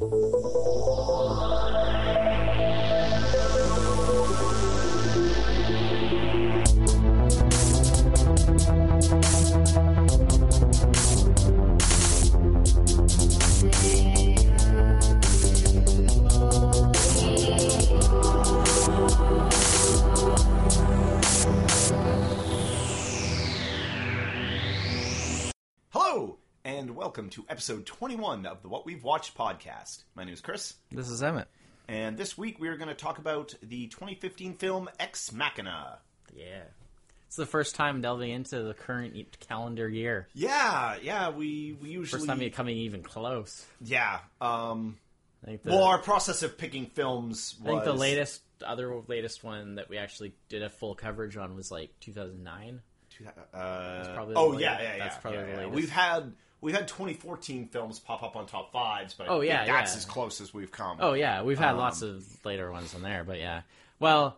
うん。Episode 21 of the What We've Watched podcast. My name is Chris, This is Emmett. and this week we are going to talk about the 2015 film Ex Machina. Yeah. It's the first time delving into the current e- calendar year. Yeah, yeah, we, we usually. First time you're coming even close. Yeah, um. I think the, Well, our process of picking films was. I think the latest, other latest one that we actually did a full coverage on was like 2009. Uh, probably the oh, yeah, yeah, yeah. that's probably yeah, the yeah. latest. We've had. We've had 2014 films pop up on top fives, but Oh, think yeah, that's yeah. as close as we've come. Oh yeah, we've had lots Um, of later ones in there, but yeah. Well,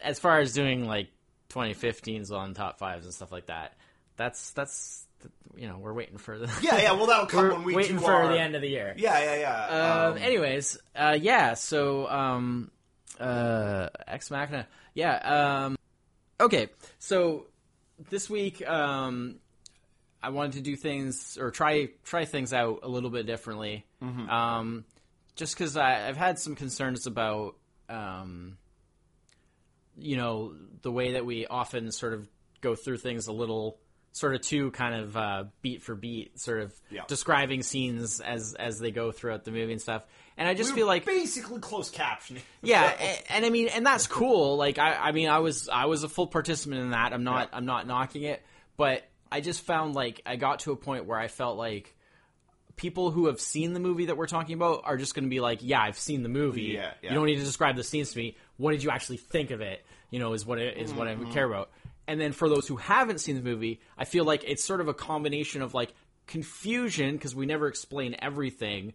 as far as doing like 2015s on top fives and stuff like that, that's that's you know we're waiting for the Yeah, yeah, well, that'll come we're when we waiting for our- the end of the year. Yeah, yeah, yeah. Um, anyways, uh, yeah. So, um, uh, Ex Machina. Yeah. Um, okay. So this week, um, I wanted to do things or try try things out a little bit differently. Um, just because I've had some concerns about, um, you know, the way that we often sort of go through things a little sort of too kind of uh, beat for beat, sort of Yeah. describing scenes as as they go throughout the movie and stuff. And I just We feel like basically closed captioning. yeah, and, and I mean, and that's cool. Like, I, I mean, I was, I was a full participant in that. I'm not, Yeah. I'm not knocking it, but I just found like I got to a point where I felt like people who have seen the movie that we're talking about are just going to be like, yeah, I've seen the movie. Yeah, yeah. You don't need to describe the scenes to me. What did you actually think of it? You know, is what it, is what I Mm-hmm. care about. And then for those who haven't seen the movie, I feel like it's sort of a combination of like confusion because we never explain everything,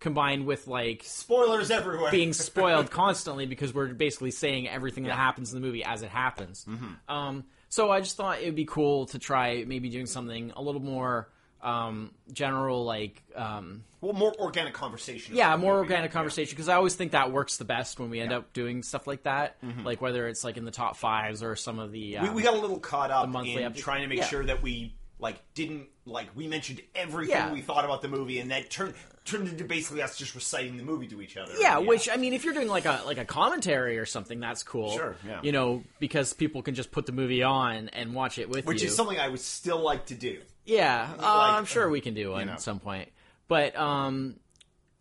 combined with like Spoilers everywhere. being spoiled constantly because we're basically saying everything that happens in the movie as it happens. Mm-hmm. Um, so I just thought it would be cool to try maybe doing something a little more um, general, like um, well, more organic conversation. yeah, more movie. organic conversation because I always think that works the best when we end Yeah. Mm-hmm. up doing stuff like that, like whether it's like in the top fives or some of the. We, um, we got a little caught up the monthly in up- trying to make yeah. sure that we like didn't like we mentioned everything Yeah. we thought about the movie, and that turned turned into basically us just reciting the movie to each other. Yeah, which I mean, if you're doing like a like a commentary or something, that's cool. Sure, yeah. You know, because people can just put the movie on and watch it with which you. is something I would still like to do. Yeah, uh, Like, I'm sure we can do one know. at some point. But um,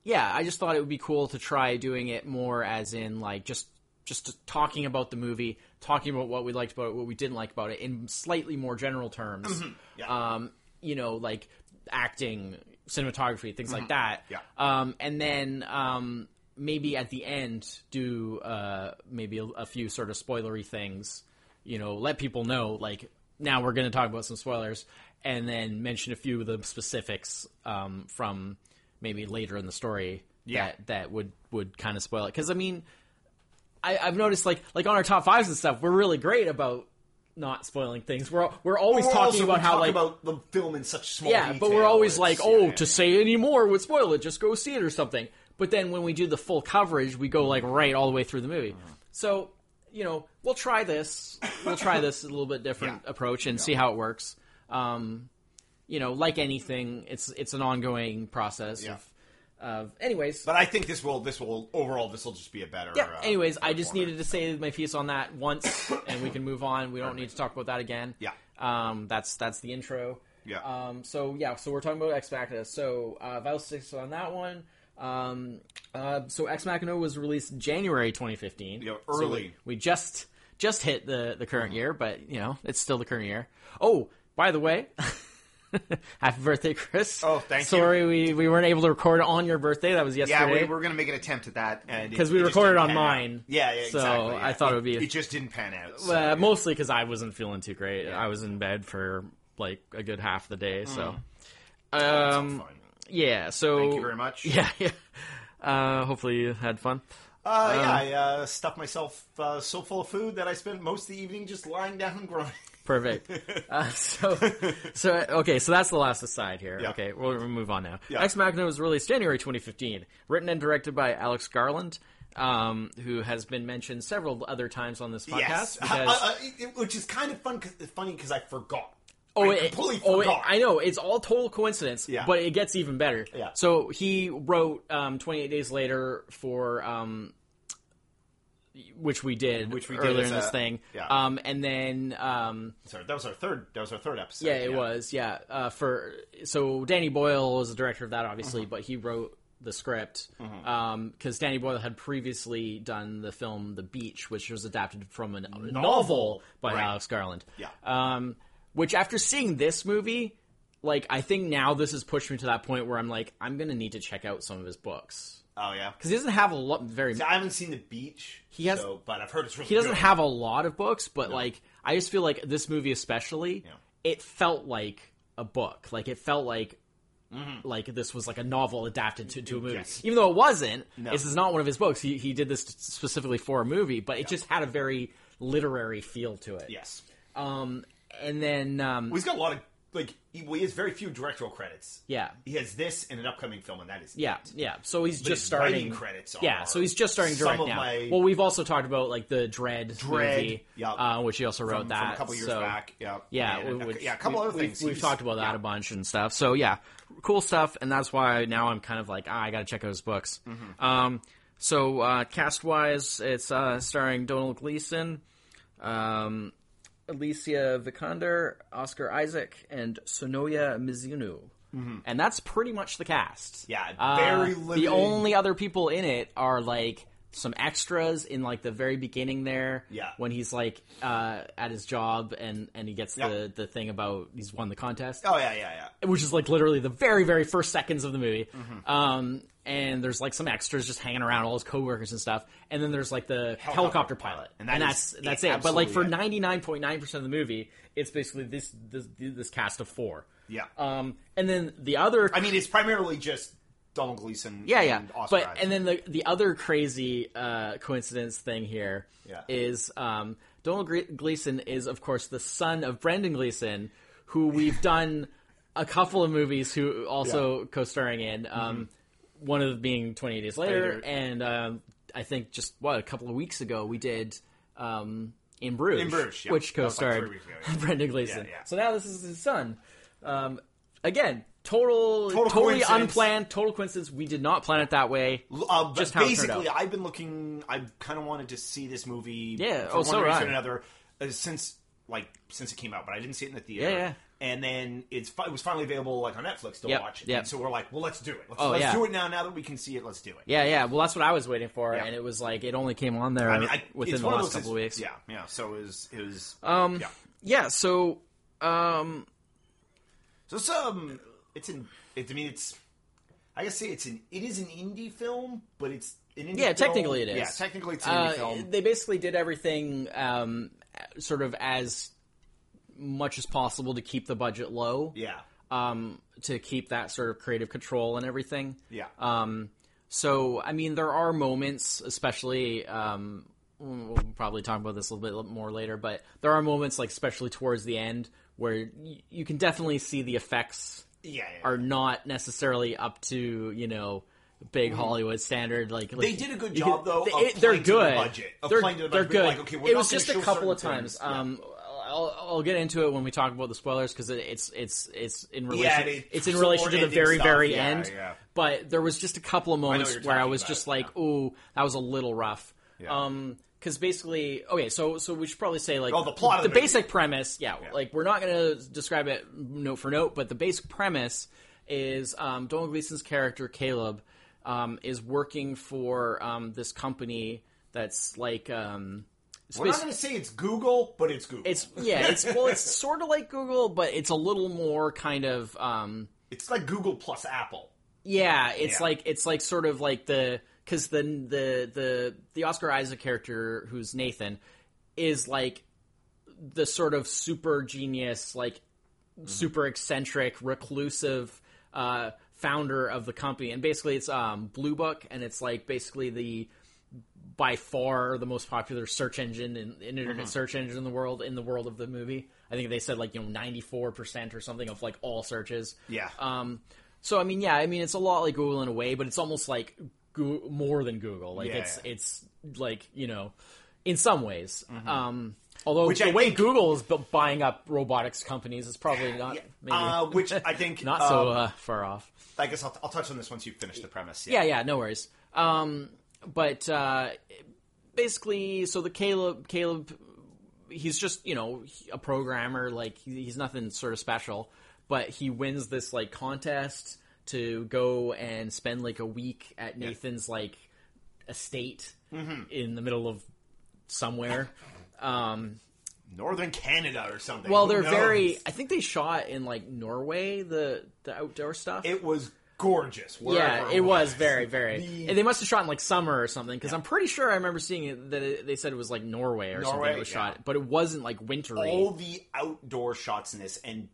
yeah, I just thought it would be cool to try doing it more as in like just just talking about the movie, talking about what we liked about it, what we didn't like about it, in slightly more general terms. Mm-hmm. Yeah. Um, you know, like acting, cinematography, things like that. Mm-hmm. Yeah. Um, and then um, maybe at the end do uh, maybe a, a few sort of spoilery things. You know, let people know like now we're going to talk about some spoilers, and then mention a few of the specifics um, from maybe later in the story Yeah. that that would would kind of spoil it. Because I mean, I, I've noticed like like on our top fives and stuff, we're really great about not spoiling things. We're we're always We're talking also- about how talk like about the film in such small yeah, but we're always like, oh, yeah, to yeah. say any more would spoil it. Just go see it or something. But then when we do the full coverage, we go like right all the way through the movie. So you know, we'll try this. We'll try this a little bit different Yeah. approach and see how it works. Um, you know, like anything, it's it's an ongoing process. Yeah. Of, of anyways, But I think this will this will overall this will just be a better. yeah. uh, anyways, I just needed to say my piece on that once, and we can move on. We don't need to talk about that again. Yeah. Um, that's that's the intro. Yeah. Um, so yeah, so we're talking about Ex Machina. So uh, Vital Six on that one. Um, uh, so Ex Machina was released January 2015. Yeah, So early. we, we just just hit the the current year, but you know it's still the current year. Oh, by the way. Happy birthday, Chris! Oh, thank you. Sorry, we, we weren't able to record on your birthday. That was yesterday. Yeah, we were going to make an attempt at that, because we it recorded on pan out. mine. Yeah, yeah, So exactly. I thought it would be- It just didn't pan out. so, Uh, mostly because I wasn't feeling too great. I was in bed for like a good half of the day. So, all um, fine. yeah. So Thank you very much. Yeah, yeah. Uh, hopefully you had fun. Uh, yeah, I uh, stuffed myself uh, so full of food that I spent most of the evening just lying down and groaning. Perfect. Uh, so, so okay, so that's the last aside here. Yeah. Okay, we'll move on now. Yeah. Ex Machina was released January 2015, written and directed by Alex Garland, um, who has been mentioned several other times on this podcast. Yes, Because, Uh, uh, it- which is kind of fun, funny because I forgot. Oh, I it, completely oh it- forgot. I know it's all total coincidence, Yeah. but it gets even better. Yeah. So he wrote um, 28 Days Later for um, which we did, Which we did earlier in this a- thing. yeah. Um, and then um, Sorry, that was our third. That was our third episode. yeah, it was yeah. Uh, for so Danny Boyle was the director of that, obviously, Mm-hmm. but he wrote the script because Danny Boyle had previously done the film The Beach, which was adapted from a novel, by Right. Alex Garland. Yeah. Um, which after seeing this movie, like I think now this has pushed me to that point where I'm like, I'm gonna need to check out some of his books Oh yeah. because he doesn't have a lot. Very, See, I haven't seen the beach. He has- so, but I've heard it's really. he doesn't good. have a lot of books, but like I just feel like this movie especially, Yeah. it felt like a book. Like it felt like. Like this was like a novel adapted to, to a movie, Mm-hmm. Yes. even though it wasn't. No. This is not one of his books. He he did this specifically for a movie, but it just had a very literary feel to it. Yes. Um, and then um, Well, he's got a lot of like. He, well, he has very few directorial credits. yeah, He has this and an upcoming film, and that is Yeah, it. yeah. So he's But just starting. credits yeah, so he's just starting direct now. my- Well, we've also talked about like the Dredd, Dredd, movie, yeah. uh, which he also wrote From, that from a couple years so, back. Yeah. Yeah, which- yeah, a couple we- other we've, things. We've talked about that yeah. a bunch and stuff. So yeah, cool stuff, and that's why now I'm kind of like, ah, I got to check out his books. Mm-hmm. Um, so uh, cast wise, it's uh, starring Donald Gleeson. Um, Alicia Vikander, Oscar Isaac, and Sonoya Mizuno. And that's pretty much the cast. Mm-hmm. Yeah, Uh, very The only other people in it are like some extras in like the very beginning there. Yeah. When he's like uh, at his job and and he gets the the thing about he's won the contest, Oh yeah, yeah, yeah. which is like literally the very very first seconds of the movie. Mm-hmm. Um, and there's like some extras just hanging around all his coworkers and stuff. And then there's like the helicopter, pilot, And and, that's that's it, it. But like for ninety nine point nine percent of the movie, it's basically this this this cast of four. Yeah. Um, and then the other I mean, it's primarily just Donald Gleeson. yeah, yeah. and Oscar But Isaac. and then the the other crazy uh, coincidence thing here is Yeah. um, Donald Gleeson is of course the son of Brendan Gleeson, who we've done a couple of movies who also co-starring in. Um, One of them being Twenty Eight Days Later, Mm-hmm. Later. and um, I think just what a couple of weeks ago we did. Um, in Bruges, In Bruges, yeah. which like co-starred weeks ago, yeah. Brendan Gleeson. Yeah, yeah. So now this is his son. Um, again, total, Total totally coincidence. unplanned, total coincidence. We did not plan it that way. Uh, but just how it turned basically, out. I've been looking. I kind of wanted to see this movie. Yeah, for oh, one so did reason I. or another uh, since like since it came out, but I didn't see it in the theater. Yeah, yeah. And then it's fi- it was finally available like on Netflix to Yep, watch. yep. And so we're like, well, let's do it. Let's, Oh, let's yeah. do it now. Now that we can see it, let's do it. Yeah, yeah. Well, that's what I was waiting for, Yeah. and it was like it only came on there I mean, I, within it's the one of last those couple of weeks. Yeah, yeah. So it was. It was. Um, yeah. yeah. So, um, So um, it's an. It, I mean, it's. I guess say it's an. It is an indie film, but it's an indie. Yeah, film- technically it is. Yeah, technically it's an indie uh, film. they basically did everything um, sort of as much as possible to keep the budget low. Yeah, um, to keep that sort of creative control and everything. yeah. Um, so, I mean, there are moments, especially, um, we'll probably talk about this a little bit more later, but there are moments, like, especially towards the end, where y- you can definitely see the effects yeah, yeah. are not necessarily up to, you know, big Hollywood standard. Like, They did a good job, though, They, of they're good. budget, they're, the they're good. like, okay, it was just a couple of times. things. Yeah. Um, I'll, I'll get into it when we talk about the spoilers because it's it's it's in relation Yeah, it- it's in relation to the very stuff, very yeah, end. yeah. But there was just a couple of moments you're where I was about, just yeah. like, "Ooh, that was a little rough." Yeah. Um, because basically, okay, so so we should probably say like Oh, the plot the the basic premise. Yeah, Yeah. like we're not going to describe it note for note, but the basic premise is um, Donald Gleeson's character Caleb um, is working for um, this company that's like um, We're not going to say it's Google, but it's Google. it's yeah, it's well, it's sort of like Google, but it's a little more kind of um, it's like Google plus Apple. yeah, it's Yeah. like it's like sort of like the because the the the the Oscar Isaac character who's Nathan is like the sort of super genius, like super eccentric, reclusive uh, founder of the company, and basically it's um, Blue Book, and it's like basically the by far the most popular search engine in internet search engine in the world in the world of the movie. I think they said like you know ninety four percent or something of like all searches. Yeah. Um. So I mean, yeah, I mean it's a lot like Google in a way, but it's almost like More than Google. Like Yeah. it's it's like you know, in some ways. Um. Although Which the I way think- Google is buying up robotics companies is probably not Yeah. maybe Uh, which I think not so um, uh, far off. I guess I'll, I'll touch on this once you finish the premise. Yeah, yeah, no worries. Um, but uh, basically, so the Caleb, Caleb, he's just you know a programmer. Like he's nothing sort of special, but he wins this like contest to go and spend like a week at Nathan's like estate Mm-hmm. in the middle of somewhere. Um, Northern Canada or something. well, Who they're knows? very. I think they shot in like Norway the the outdoor stuff. It was gorgeous. Yeah, it was very, very. The- And they must have shot in like summer or something because I'm pretty sure I remember seeing it that it, they said it was like Norway or something. Norway, It was shot, but it wasn't like wintry. all the outdoor shots in this, and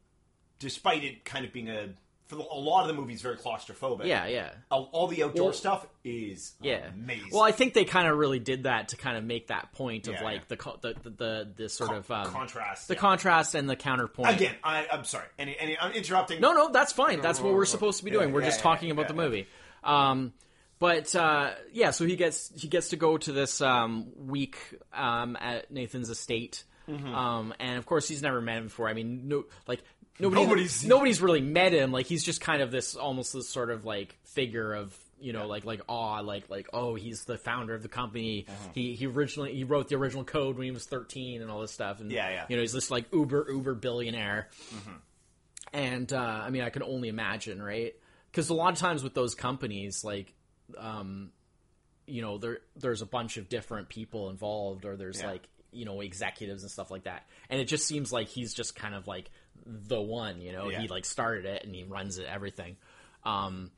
despite it kind of being a for a lot of the movies very claustrophobic. yeah, yeah, all, all the outdoor Well- stuff is yeah. amazing. Well, I think they kind of really did that to kind of make that point of Yeah, like yeah. the, the the the the sort Con- of um, contrast, the yeah. contrast and the counterpoint. Again, I, I'm sorry. Any, any, I'm interrupting. No, no, that's fine. That's what no, we're no. supposed to be Yeah, doing. We're yeah, just yeah, talking yeah, about the yeah. movie. Um, but uh, yeah, so he gets he gets to go to this um, week um, at Nathan's estate, Mm-hmm. um, and of course he's never met him before. I mean, no, like nobody, Nobody's- nobody's really met him. Like he's just kind of this almost this sort of like figure of you know like like awe like like oh he's the founder of the company Uh-huh. he he originally he wrote the original code when he was 13 and all this stuff and Yeah, yeah. you know he's this like uber uber billionaire Mm-hmm. and uh, I mean, I can only imagine, right? Because a lot of times with those companies, like, um, you know, there there's a bunch of different people involved, or there's Yeah. like you know executives and stuff like that, and it just seems like he's just kind of like the one, you know, Yeah. he like started it and he runs it everything. Um,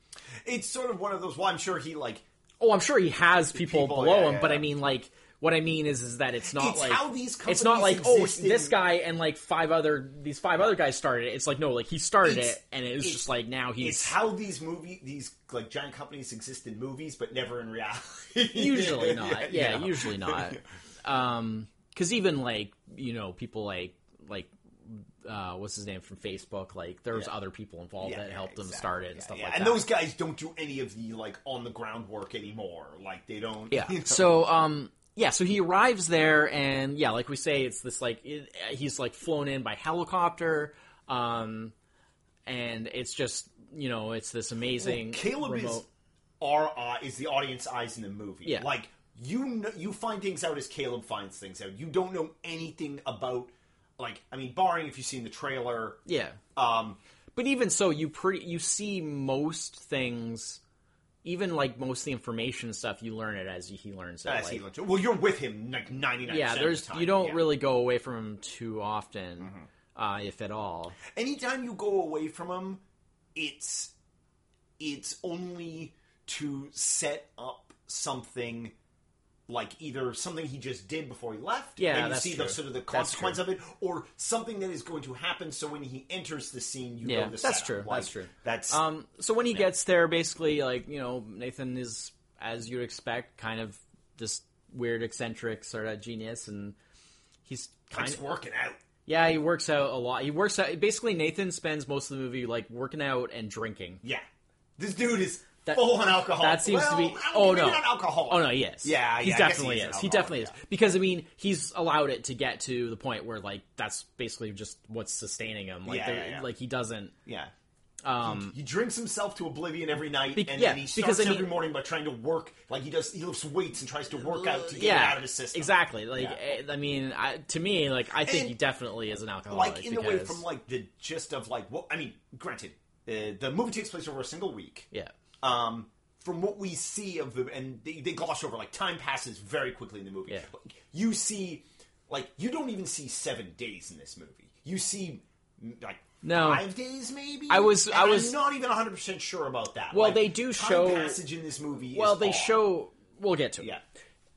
It's sort of one of those. Well, I'm sure he like. oh, I'm sure he has people, People, below yeah, him, but yeah. I mean, like. What I mean is, is that it's not It's like how these it's not like oh exist this guy and like five other these five other guys started it. It's like no, like he started It's- it, and it was it's- just like now he's It's how these movie these like giant companies exist in movies, but never in reality. usually not yeah, usually not um because even like you know people like like uh what's his name from facebook like there was Yeah. other people involved Yeah, that helped them exactly. start it and stuff yeah. like and that And those guys don't do any of the like on the ground work anymore. Like they don't. yeah you know. so um yeah so he arrives there and yeah like we say it's this like it, he's like flown in by helicopter um and it's just you know it's this amazing Caleb is our eye is the audience eyes in the movie. Yeah. Like you know, you find things out as Caleb finds things out. You don't know anything about like I mean, barring if you've seen the trailer. yeah Um, But even so, you pretty you see most things, even like most of the information stuff, you learn it as he learns it. as like- he learns- it. well, you're with him like ninety nine. yeah, there's of the time. you don't yeah. Mm-hmm. really go away from him too often, uh, if at all. anytime you go away from him, it's it's only to set up something like either something he just did before he left, Yeah, and you see true. the sort of the consequence of it, or something that is going to happen. So when he enters the scene, you Yeah, know the that's setup. true, Like, that's true. That's Um, so when he gets there, basically, like you know, Nathan is as you'd expect, kind of this weird eccentric sort of genius, and he's kind of working out. yeah, he works out a lot. He works out basically. Nathan spends most of the movie like working out and drinking. Yeah, this dude is That- full on alcohol. That seems Well, to be. Oh no! not alcohol. Oh no! Yes. Yeah, He yeah, definitely he is is. He definitely is because I mean he's allowed it to get to the point where like that's basically just what's sustaining him. Like Yeah, yeah, yeah. like he doesn't. Yeah. Um, He drinks himself to oblivion every night, Be- and yeah, then he because, I mean- every morning by trying to work. Like he does, he lifts weights and tries to work out to get yeah, it out of his system. exactly. Like Yeah. eh, I mean, I, to me, like I think And- he definitely is an alcoholic. Like in the way from like the gist of like what I mean. Granted, uh, the movie takes place over a single week. yeah, Um, from what we see of the, and they, they gloss over like time passes very quickly in the movie. Yeah. You see, like you don't even see seven days in this movie. You see like. No. five days maybe. I was- And I was- I'm not even 100 percent sure about that. Well, Like, they do show- passage in this movie. Well, they odd. show. We'll get to it. Yeah.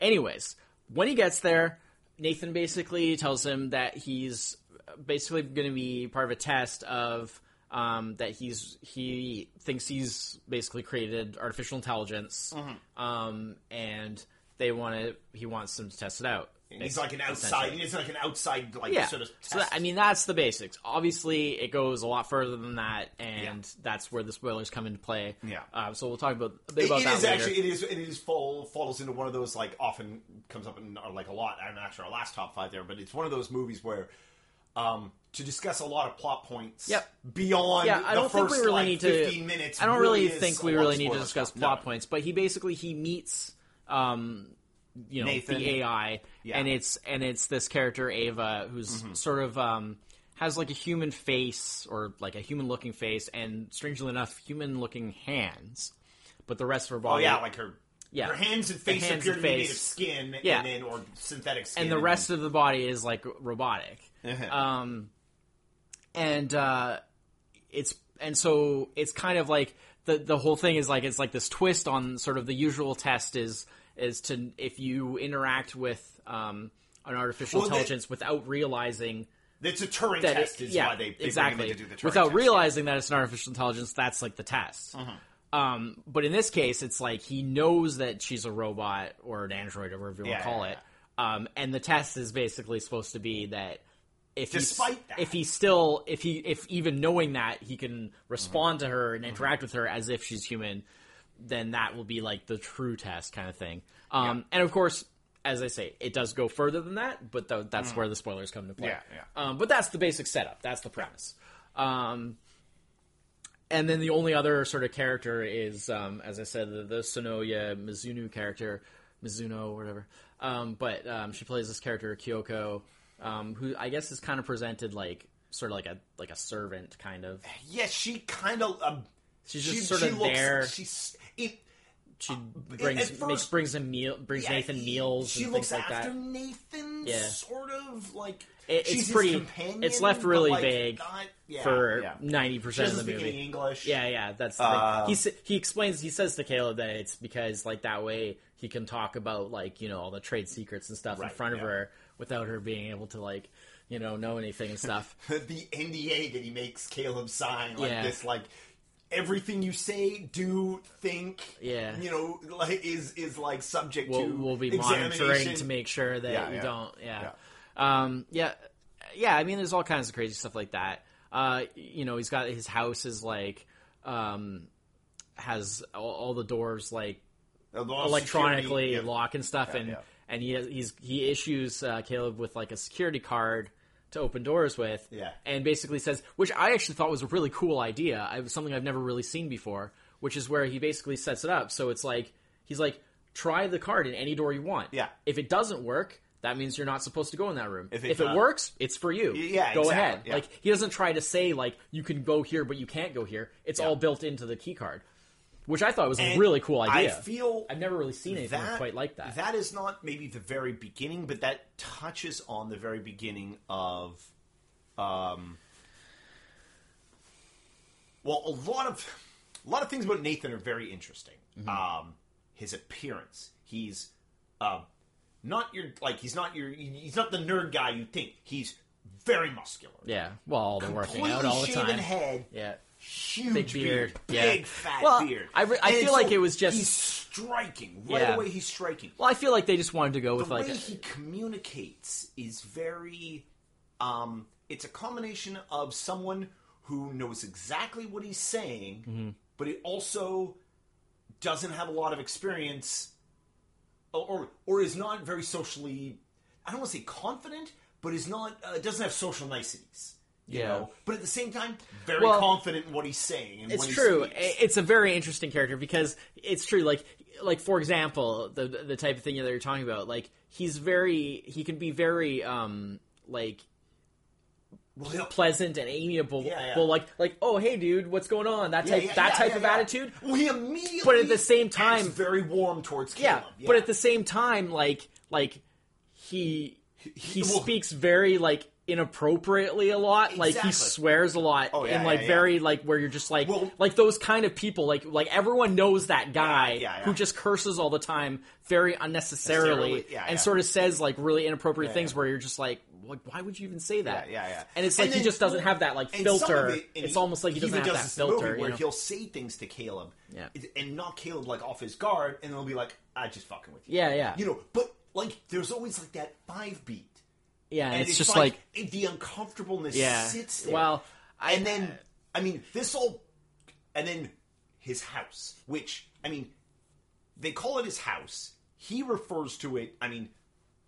Anyways, when he gets there, Nathan basically tells him that he's basically going to be part of a test of um, that he's he thinks he's basically created artificial intelligence, Mm-hmm. um, and they want to. He wants them to test it out. And he's like an outside. He's like an outside, like Yeah. sort of. So that- I mean, that's the basics. Obviously, it goes a lot further than that, and that's where the spoilers come into play. Yeah. Uh, so we'll talk about a bit about it that is later. actually it is it is fall falls into one of those like often comes up in like a lot. I'm not sure our last top five there, but it's one of those movies where um to discuss a lot of plot points. Yep. Beyond yeah, I the don't think first, we really like, need to. minutes. I don't really is think we really need to discuss plot No. points. But he basically he meets, um, you know, Nathan. the AI, Yeah. Mm-hmm. and it's and it's this character Ava who's sort of um has like a human face or like a human looking face, and strangely enough, human looking hands, but the rest of her Oh body, yeah, like her. Yeah. her hands and face hands appear and to be made face. of skin, Yeah. and then or synthetic skin, and the rest of the body is like robotic. Uh-huh. um, and uh, it's and so it's kind of like the the whole thing is like it's like this twist on sort of the usual test is is to if you interact with um, an artificial Well, they- intelligence without realizing the Turing that test is yeah why they, they exactly bring him in to do the Turing without test. realizing that it's an artificial intelligence that's like the test Uh-huh. Um, but in this case it's like he knows that she's a robot or an android or whatever you want Yeah, to call yeah, it um, and the test is basically supposed to be that if he's, Despite that. if he's still if he if even knowing that he can respond Uh-huh. to her and interact with her as if she's human then that will be like the true test kind of thing um, and of course as I say, it does go further than that, but th- that's where the spoilers come into play. Mm. Yeah, yeah. Um, but that's the basic setup. That's the premise. Um, and then the only other sort of character is, um, as I said, the, the Sonoya Mizuno character, Mizuno, or whatever. Um, but um, she plays this character Kyoko, um, who I guess is kind of presented like sort of like a like a servant, kind of. Yeah, she kind of. Um, She's just she, sort she of looks, there. She's it. She brings first- makes, brings him meal brings yeah, Nathan meals She and looks things like after that. Nathan, Yeah. sort of like It- it's pretty. companion, It's left really like, vague not- yeah, for ninety She percent of the movie. English. Yeah, yeah, that's the Uh, thing. He he explains. He says to Caleb that it's because like that way he can talk about like you know all the trade secrets and stuff in Right, front of her without her being able to like you know know anything and stuff. the NDA that he makes Caleb sign, like Yeah. this, like everything you say, do, think, Yeah. you know, like is is like subject we'll, to we'll be monitoring to make sure that Yeah, you yeah. don't. Yeah. Um, yeah, yeah. I mean, there's all kinds of crazy stuff like that. Uh, you know, he's got his house is like um, has all, all the doors like electronically yeah. lock and stuff, Yeah, and yeah. and he he's he issues uh, Caleb with like a security card to open doors with, Yeah. and basically says, which I actually thought was a really cool idea. I was something I've never really seen before, which is where he basically sets it up. So it's like he's like, try the card in any door you want. Yeah. If it doesn't work. That means you're not supposed to go in that room. If If, it works, it's for you. Yeah, go exactly, ahead. yeah. Like he doesn't try to say like you can go here, but you can't go here. It's all built into the key card, which I thought was a really cool idea. I feel I've never really seen anything that quite like that. That is not maybe the very beginning, but that touches on the very beginning of, um, well, a lot of a lot of things about Nathan are very interesting. Mm-hmm. Um, his appearance, he's uh, not your like he's not your he's not the nerd guy you think. He's very muscular. yeah. Well, they're working out all the shaven time. head, Yeah. huge Big beard. Yeah. big fat Well, beard. I re- I And feel like it was just- he's striking right Yeah. away. He's striking. Well, I feel like they just wanted to go with the like way a, he communicates is very. Um, it's a combination of someone who knows exactly what he's saying, Mm-hmm. but he also doesn't have a lot of experience, or or, is not very socially. I don't want to say confident, but is not uh, doesn't have social niceties. You Yeah. know, but at the same time, very Well, confident in what he's saying. And it's true. speaks. It's a very interesting character because it's true. Like, like for example, the the type of thing that you're talking about. Like, he's very. He can be very um like He'll- pleasant and amiable. Yeah, yeah. Well, like like oh hey dude, what's going on? That type yeah, that yeah, type yeah, of yeah. attitude. Well, he immediately, But at the same time- very warm towards Yeah, Caleb. but at the same time, like like he he well- speaks very like inappropriately a lot. Like he swears a lot Oh, yeah, and like yeah, yeah. very like where you're just like Well- like those kind of people like like everyone knows that guy who just curses all the time very unnecessarily and sort of says like really inappropriate things where you're just like like why would you even say that? Yeah, yeah, yeah. And it's like And he just doesn't have that like and some of filter. it- it's he- almost like he doesn't have does that filter. where know? he'll say things to Caleb, Yeah. and knock Caleb like off his guard, and they'll be like, "I just fucking with you." Yeah, yeah. You know, but like, there's always like that five beat, yeah, and, it's, it's, just like, like the uncomfortableness yeah. sits there. Well, I, and then I mean this all, and then his house, which I mean, they call it his house. He refers to it. I mean,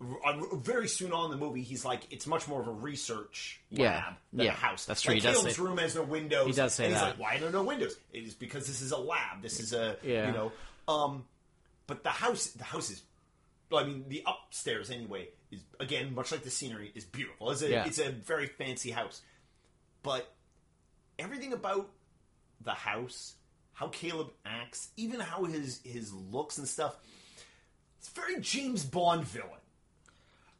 r- very soon on in the movie, he's like, it's much more of a research Yeah. lab than Yeah. a house. That's true. Like, He does Caleb's say- room has no windows. He does say and he's that. like, why are there no windows? It is because this is a lab. This is a Yeah. you know. Um, but the house, the house is. I mean, the upstairs anyway is again much like the scenery is beautiful. It's a Yeah. it's a very fancy house, but everything about the house, how Caleb acts, even how his his looks and stuff, it's very James Bond villain.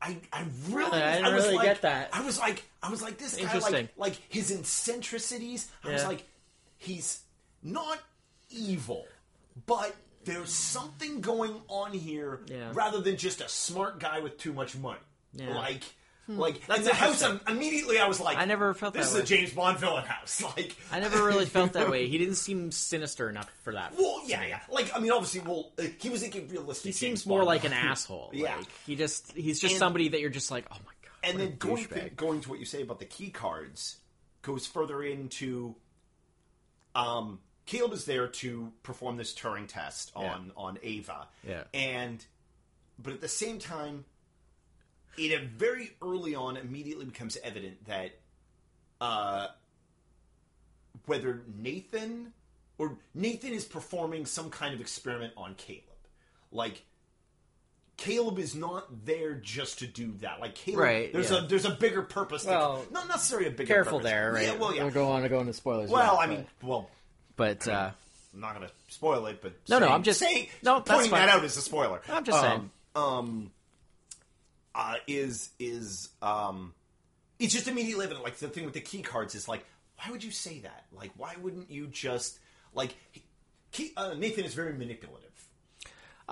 I I really I didn't was really like, get that. I was like I was like this guy like like his eccentricities. I was like he's not evil, but there's something going on here Yeah. rather than just a smart guy with too much money. Yeah. Hmm. Like like That's in the house. I'm, immediately I was like I never felt this that is way. a James Bond villain house. Like I never really felt that way. He didn't seem sinister enough for that. Well, yeah, yeah. Like, I mean, obviously, well, uh, he was thinking realistic. He James seems more Bond. like an asshole. Yeah. Like, he just he's just And- somebody that you're just like, oh my god. and what a then going douchebag. going to what you say about the key cards goes further into. Um, Caleb is there to perform this Turing test on on Ava. Yeah. and but at the same time, it very early on immediately becomes evident that uh, whether Nathan or Nathan is performing some kind of experiment on Caleb, like. Caleb is not there just to do that. Like Caleb, Right, there's yeah. a there's a bigger purpose. to- not necessarily a bigger. Careful purpose. there, right? Yeah, well, yeah. We'll go on to go into spoilers. well, yeah, I mean, well, but, but uh, I'm not going to spoil it, but No, no, I'm just- saying, no, pointing that out is a spoiler. I'm just um, saying. Um, uh, is is um, it's just immediately evident. Like the thing with the key cards is like, why would you say that? Like, why wouldn't you just like? He, key, uh, Nathan is very manipulative.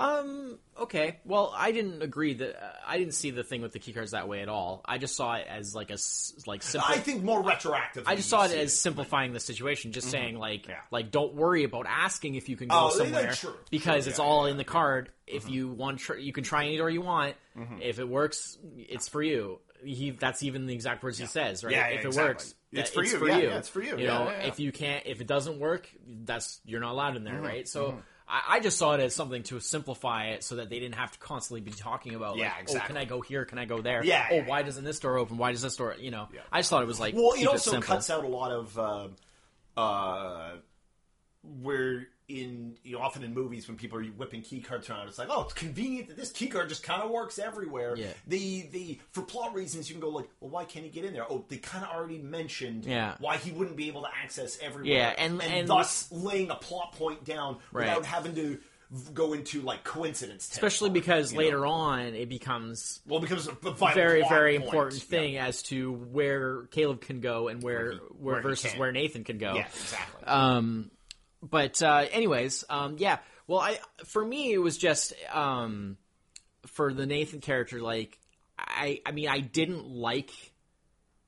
Um. Okay. Well, I didn't agree that uh, I didn't see the thing with the keycards that way at all. I just saw it as like a s- like simple. I think more retroactive. I just saw it as simplifying the situation, just saying like Mm-hmm. Yeah. like don't worry about asking if you can go Oh, yeah, somewhere sure, because sure, it's yeah, all Mm-hmm. in the card. If you want, tr- you can try any door you want. If it works, it's for you. He that's even the exact words he says, right? Yeah, yeah, if it exactly. works, It's that- for you. Yeah, yeah, it's for you. You Yeah, know, yeah, yeah. if you can't, if it doesn't work, that's you're not allowed in Mm-hmm. there, right? So. I I just saw it as something to simplify it so that they didn't have to constantly be talking about, Yeah, like, oh, exactly. can I go here? Can I go there? Yeah, Oh, yeah, why doesn't this door open? Why does this door? You know, Yeah. I just thought it was like, Well, it also simple. cuts out a lot of uh, uh, where in you know, often in movies when people are whipping key cards around, it's like, oh, it's convenient that this key card just kind of works everywhere. Yeah. The the for plot reasons, you can go like, well, why can't he get in there? Oh, they kind of already mentioned Yeah. why he wouldn't be able to access everywhere. Yeah, and- and- thus laying a plot point down Right. without having to go into like coincidence. especially because you know? later on it becomes well, because of a very very point. important Yeah. thing as to where Caleb can go and where Where he- where, where versus where Nathan can go. Yeah, exactly. Um, but uh, anyways, um, yeah. Well, I for me it was just um, for the Nathan character. Like, I I mean, I didn't like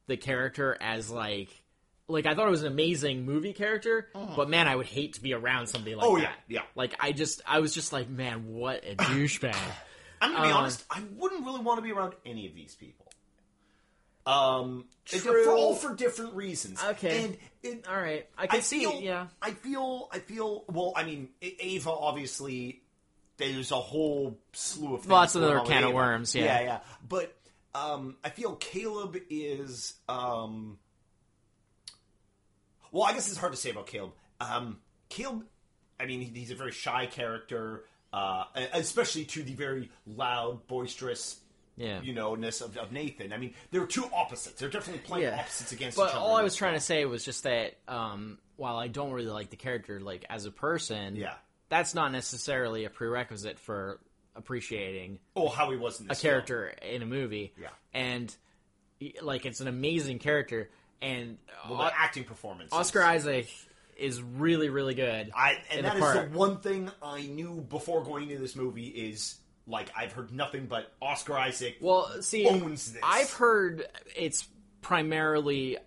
the character as like. Like I thought it was an amazing movie character, but man, I would hate to be around somebody like Oh, that. yeah, yeah. Like I just, I was just like, man, what a douchebag. I'm gonna be Uh, honest. I wouldn't really want to be around any of these people. Um, True. for all for different reasons. Okay. and it, All right, I can I see feel. Yeah, I feel, I feel. Well, I mean, Ava obviously. There's a whole slew of things Lots of other can of worms, yeah. yeah, yeah. But um, I feel Caleb is. Um, well, I guess it's hard to say about Caleb. Um, Caleb, I mean, he's a very shy character, uh, especially to the very loud, boisterous, yeah. you know, ness of, of Nathan. I mean, there are two opposites. They're definitely playing Yeah. opposites against But each other. all I was trying to say was just that um, while I don't really like the character, like as a person, Yeah. that's not necessarily a prerequisite for appreciating Oh, how he was in a character in a movie. Yeah. and like it's an amazing character, and Well, the acting performance. Oscar Isaac is really really good. I and that the is the one thing I knew before going into this movie is like I've heard nothing but Oscar Isaac. Well, see, owns this. I've heard it's primarily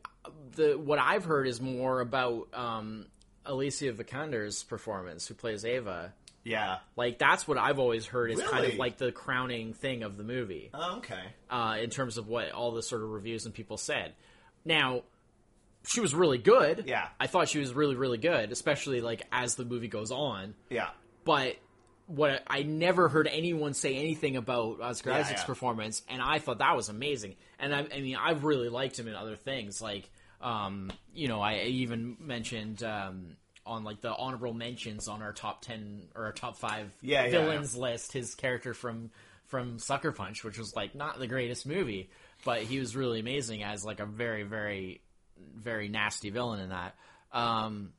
the what I've heard is more about um, Alicia Vikander's performance, who plays Ava. yeah. Like that's what I've always heard is kind of like the crowning thing of the movie. Oh, okay. uh, in terms of what all the sort of reviews and people said. Now, she was really good. Yeah. I thought she was really, really good, especially like as the movie goes on. Yeah. But what I never heard anyone say anything about Oscar Yeah, Isaac's yeah. performance, and I thought that was amazing. And I, I mean, I've really liked him in other things, like um, you know, I even mentioned. Um, on like the honorable mentions on our top ten or our top five Yeah, villains list, his character from from Sucker Punch, which was like not the greatest movie, but he was really amazing as like a very, very, very nasty villain in that. Um,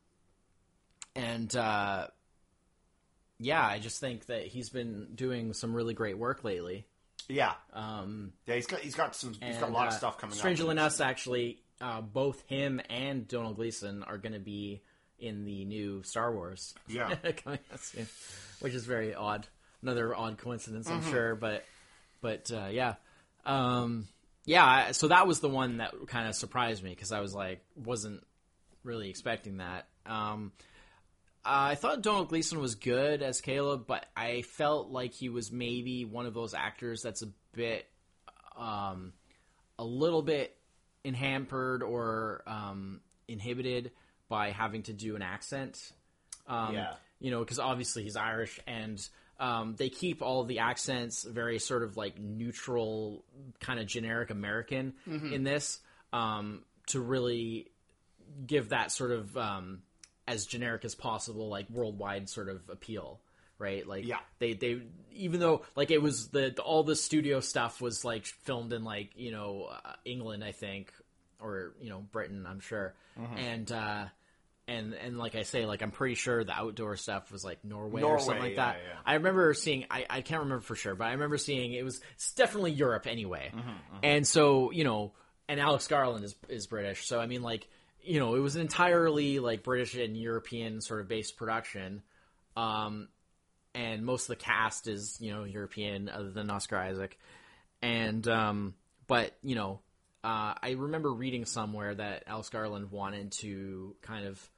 and uh, yeah, I just think that he's been doing some really great work lately. Yeah. Um, Yeah. He's got he's got some he's got a lot of uh, stuff coming Strangely up. enough, actually, uh, both him and Donald Gleeson are going to be in the new Star Wars. Yeah. coming out soon, which is very odd. Another odd coincidence, Mm-hmm. I'm sure, but but uh, yeah, um, yeah. So that was the one that kind of surprised me because I was like, wasn't really expecting that. Um, I thought Donald Gleeson was good as Caleb, but I felt like he was maybe one of those actors that's a bit, um, a little bit hampered or um, inhibited by having to do an accent. Um, Yeah. You know, because obviously he's Irish, and um, they keep all the accents very sort of like neutral, kind of generic American in this um, to really give that sort of um, as generic as possible, like worldwide sort of appeal, right? Like, Yeah. they they even though like it was the, the all the studio stuff was like filmed in like you know uh, England, I think, or you know Britain, I'm sure, Mm-hmm. and uh, and and like I say, like I'm pretty sure the outdoor stuff was like Norway, or something like yeah, that. yeah. I remember seeing, I, I can't remember for sure, but I remember seeing it was definitely Europe anyway. And so, you know, and Alex Garland is, is British. So, I mean, like, you know, it was an entirely like British and European sort of based production. Um, and most of the cast is, you know, European other than Oscar Isaac. And, um, but, you know, uh, I remember reading somewhere that Alex Garland wanted to kind of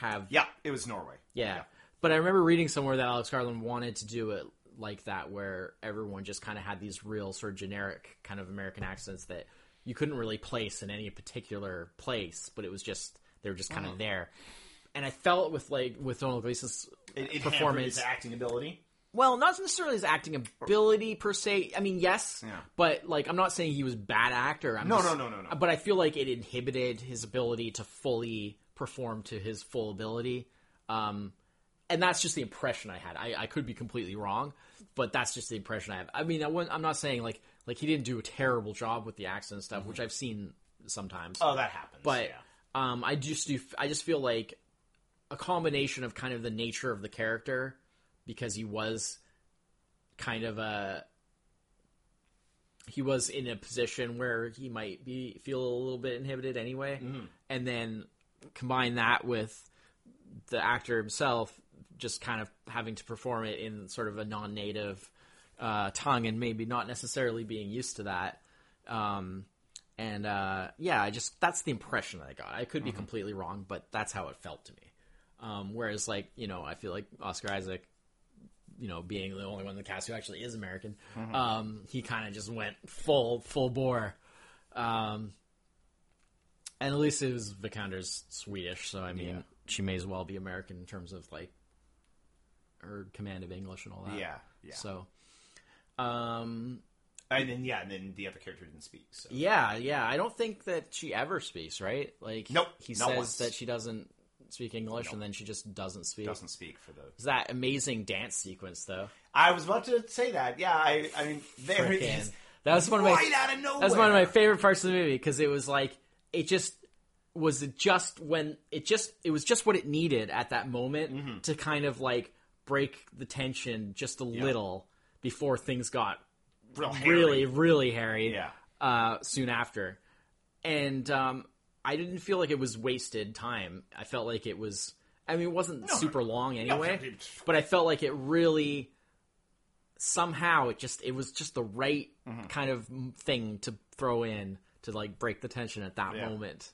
have Yeah, it was Norway. yeah. But I remember reading somewhere that Alex Garland wanted to do it like that, where everyone just kind of had these real sort of generic kind of American accents that you couldn't really place in any particular place, but it was just they were just kind of there. And I felt with like with Donald Gleeson's It, it hampered performance, his acting ability. well, not necessarily his acting ability per se. I mean, yes, Yeah. but like I'm not saying he was a bad actor. I'm No, just- no, no, no, no. But I feel like it inhibited his ability to fully perform to his full ability. Um, and that's just the impression I had. I, I could be completely wrong, but that's just the impression I have. I mean, I wouldn't- I'm not saying like like he didn't do a terrible job with the accent stuff, which I've seen sometimes. Oh, that happens. But yeah. um, I just do. I just feel like a combination of kind of the nature of the character, because he was kind of a he was in a position where he might be feel a little bit inhibited anyway, Mm-hmm. and then combine that with the actor himself just kind of having to perform it in sort of a non-native uh, tongue and maybe not necessarily being used to that. Um, and uh, yeah, I just that's the impression that I got. I could be completely wrong, but that's how it felt to me. Um, whereas, like you know, I feel like Oscar Isaac, you know, being the only one in the cast who actually is American, um, he kind of just went full full bore. Um, and at least it was Vikander's Swedish, so I mean, Yeah. she may as well be American in terms of like her command of English and all that. Yeah, yeah. So, um, and then yeah, and then the other character didn't speak. So yeah, yeah. I don't think that she ever speaks, right? Like, Nope, He says once. that she doesn't speak English, and then she just doesn't speak. doesn't speak for the. It's that amazing dance sequence, though. I was about to say that. Yeah, I. I mean, there Frickin'. is. That was one of my Right out of nowhere. That's one of my favorite parts of the movie because it was like it just was just when it just it was just what it needed at that moment Mm-hmm. to kind of like break the tension just a little before things got Real really really hairy. Yeah. uh, soon after, and um, I didn't feel like it was wasted time. I felt like it was. I mean, it wasn't super long anyway, it- but I felt like it really somehow it just it was just the right Mm-hmm. kind of thing to throw in to like break the tension at that Yeah. moment.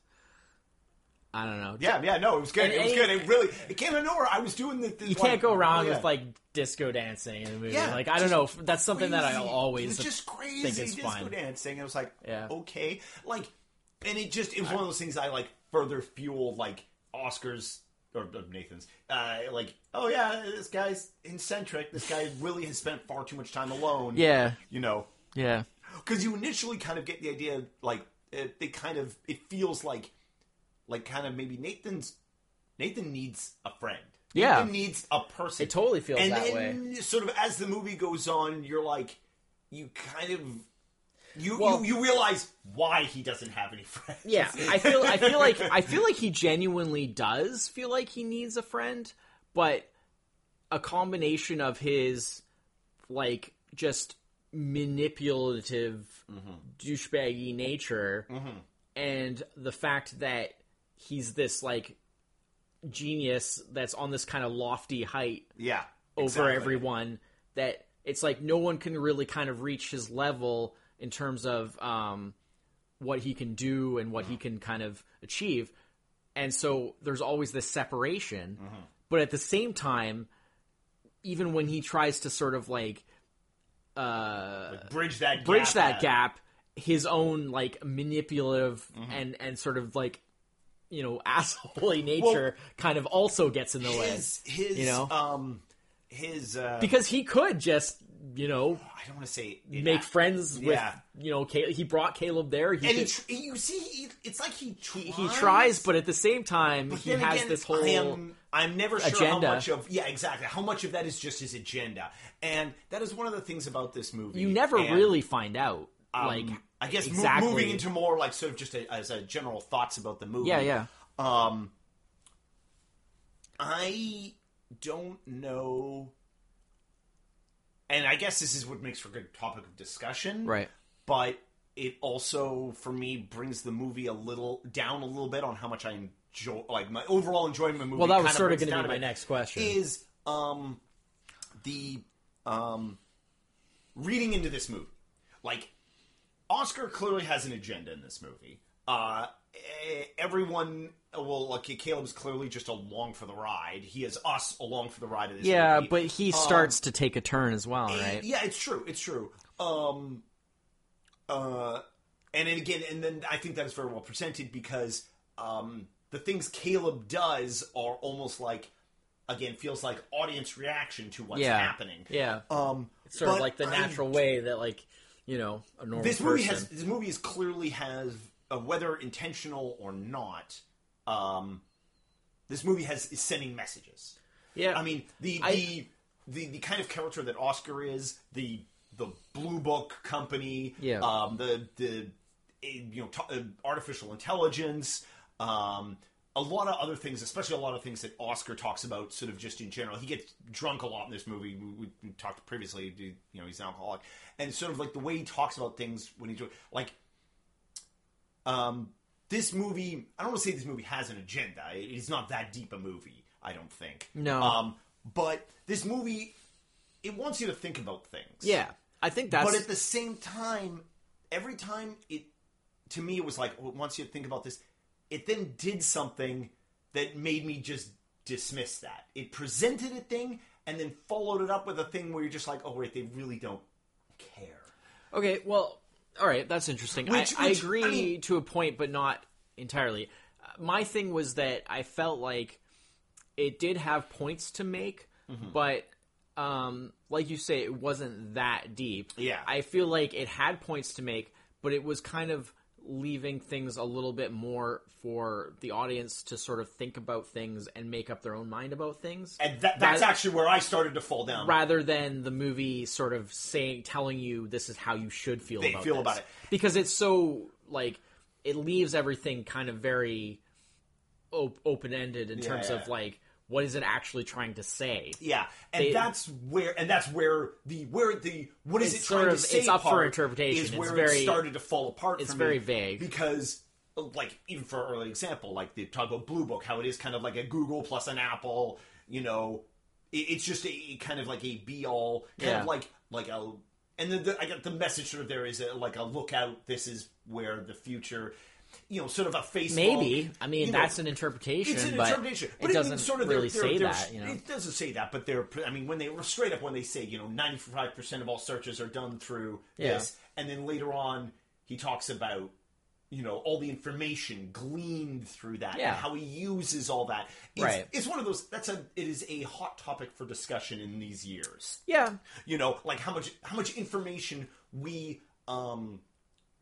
I don't know. Yeah, yeah, no, it was good. And it was good. It really, it came out of nowhere. I was doing the. the You can't go oh, yeah. with like disco dancing in a movie. Yeah, like I don't know. That's something that I crazy. always it was just crazy think is disco fun. dancing. It was like, Yeah. okay, like, and it just it was one of those things I like further fueled like Oscars or Nathan's, uh, like, oh yeah, this guy's eccentric. This guy really has spent far too much time alone. Yeah, you know, yeah, because you initially kind of get the idea like it, it kind of it feels like like kind of maybe Nathan's Nathan needs a friend. Yeah. Nathan needs a person. It totally feels and that then sort of as the movie goes on, you're like you kind of you Well- you, you realize why he doesn't have any friends. yeah. I feel I feel like I feel like he genuinely does feel like he needs a friend, but a combination of his like just manipulative mm-hmm. douchebaggy nature mm-hmm. and the fact that he's this like genius that's on this kind of lofty height yeah. over exactly. everyone that it's like no one can really kind of reach his level in terms of um, what he can do and what he can kind of achieve and so there's always this separation but at the same time even when he tries to sort of like uh, Bridge that bridge gap that out. gap his own like manipulative Mm-hmm. and and sort of like you know assholey nature kind of also gets in the way His his You know? um his uh because he could just you know I don't want to say make friends with Yeah. you know Caleb. he brought Caleb there he and he could- tr- you see he, it's like he tries, he tries but at the same time he has again, this whole am, I'm never sure agenda. how much of yeah exactly how much of that is just his agenda, and that is one of the things about this movie. you never And, really find out um, like I guess mo- moving into more like sort of just a, as a general thoughts about the movie. yeah yeah. Um, I don't know, and I guess this is what makes for a good topic of discussion, right. But it also, for me, brings the movie a little down a little bit on how much I enjoy, like my overall enjoyment of the movie. well that was sort of going to be my next question. Is um the um reading into this movie like Oscar clearly has an agenda in this movie. Uh, eh, everyone, well, like Caleb's clearly just along for the ride. He is us along for the ride of this yeah movie. but he starts to take a turn as well right Yeah, it's true. It's true. Um, uh, and then again, and then I think that is very well presented because um, the things Caleb does are almost like, again, feels like audience reaction to what's yeah happening. yeah Um, it's sort of like the I- natural way that like you know a normal this person movie has this movie is clearly has uh, whether intentional or not. Um, this movie has is sending messages. yeah I mean, the I- the, the the kind of character that Oscar is, the the Blue Book company, Yeah. um, the the eh, you know t- uh, artificial intelligence, um, a lot of other things, especially a lot of things that Oscar talks about, sort of just in general. He gets drunk a lot in this movie. We, we, we talked previously, you know, he's an alcoholic, and sort of like the way he talks about things when he's like um, this movie, I don't want to say this movie has an agenda. It's not that deep a movie, I don't think. No. Um, but this movie, it wants you to think about things. yeah I think that's But at the same time, every time it, to me, it was like, well, it wants you to think about this. It then did something that made me just dismiss that. It presented a thing and then followed it up with a thing where you're just like, oh, wait, they really don't care. Okay, well, all right, that's interesting. Which- I, I agree I mean- to a point, but not entirely. Uh, My thing was that I felt like it did have points to make, Mm-hmm. but um, like you say, it wasn't that deep. Yeah. I feel like it had points to make, but it was kind of leaving things a little bit more for the audience to sort of think about things and make up their own mind about things And that, that's That- actually where I started to fall down. rather than the movie sort of saying telling you this is how you should feel They about feel this. about it. because it's so like it leaves everything kind of very op- open ended in terms Yeah. of like what is it actually trying to say? Yeah, and They- that's where, and that's where the where the what is it trying of- to say? it's up for interpretation. Is It's where very- it started to fall apart. it's very vague. because, uh, like, even for an early example, like they talk about Blue Book, how it is kind of like a Google plus an Apple. You know, it, it's just a, a kind of like a be all, kind Yeah. of like like a. And then the, I got the message sort of there is a, like a look out. This is where the future. You know, sort of a Facebook. Maybe. I mean, you know, that's an interpretation, it's an but interpretation, it but doesn't even sort of really they're, say they're, that. You know, it doesn't say that, but they're. I mean, when they were straight up when they say you know ninety five percent of all searches are done through Yeah. this, and then later on he talks about you know all the information gleaned through that Yeah. and how he uses all that. It's, Right. It's one of those. That's a. It is a hot topic for discussion in these years. yeah, You know, like how much how much information we um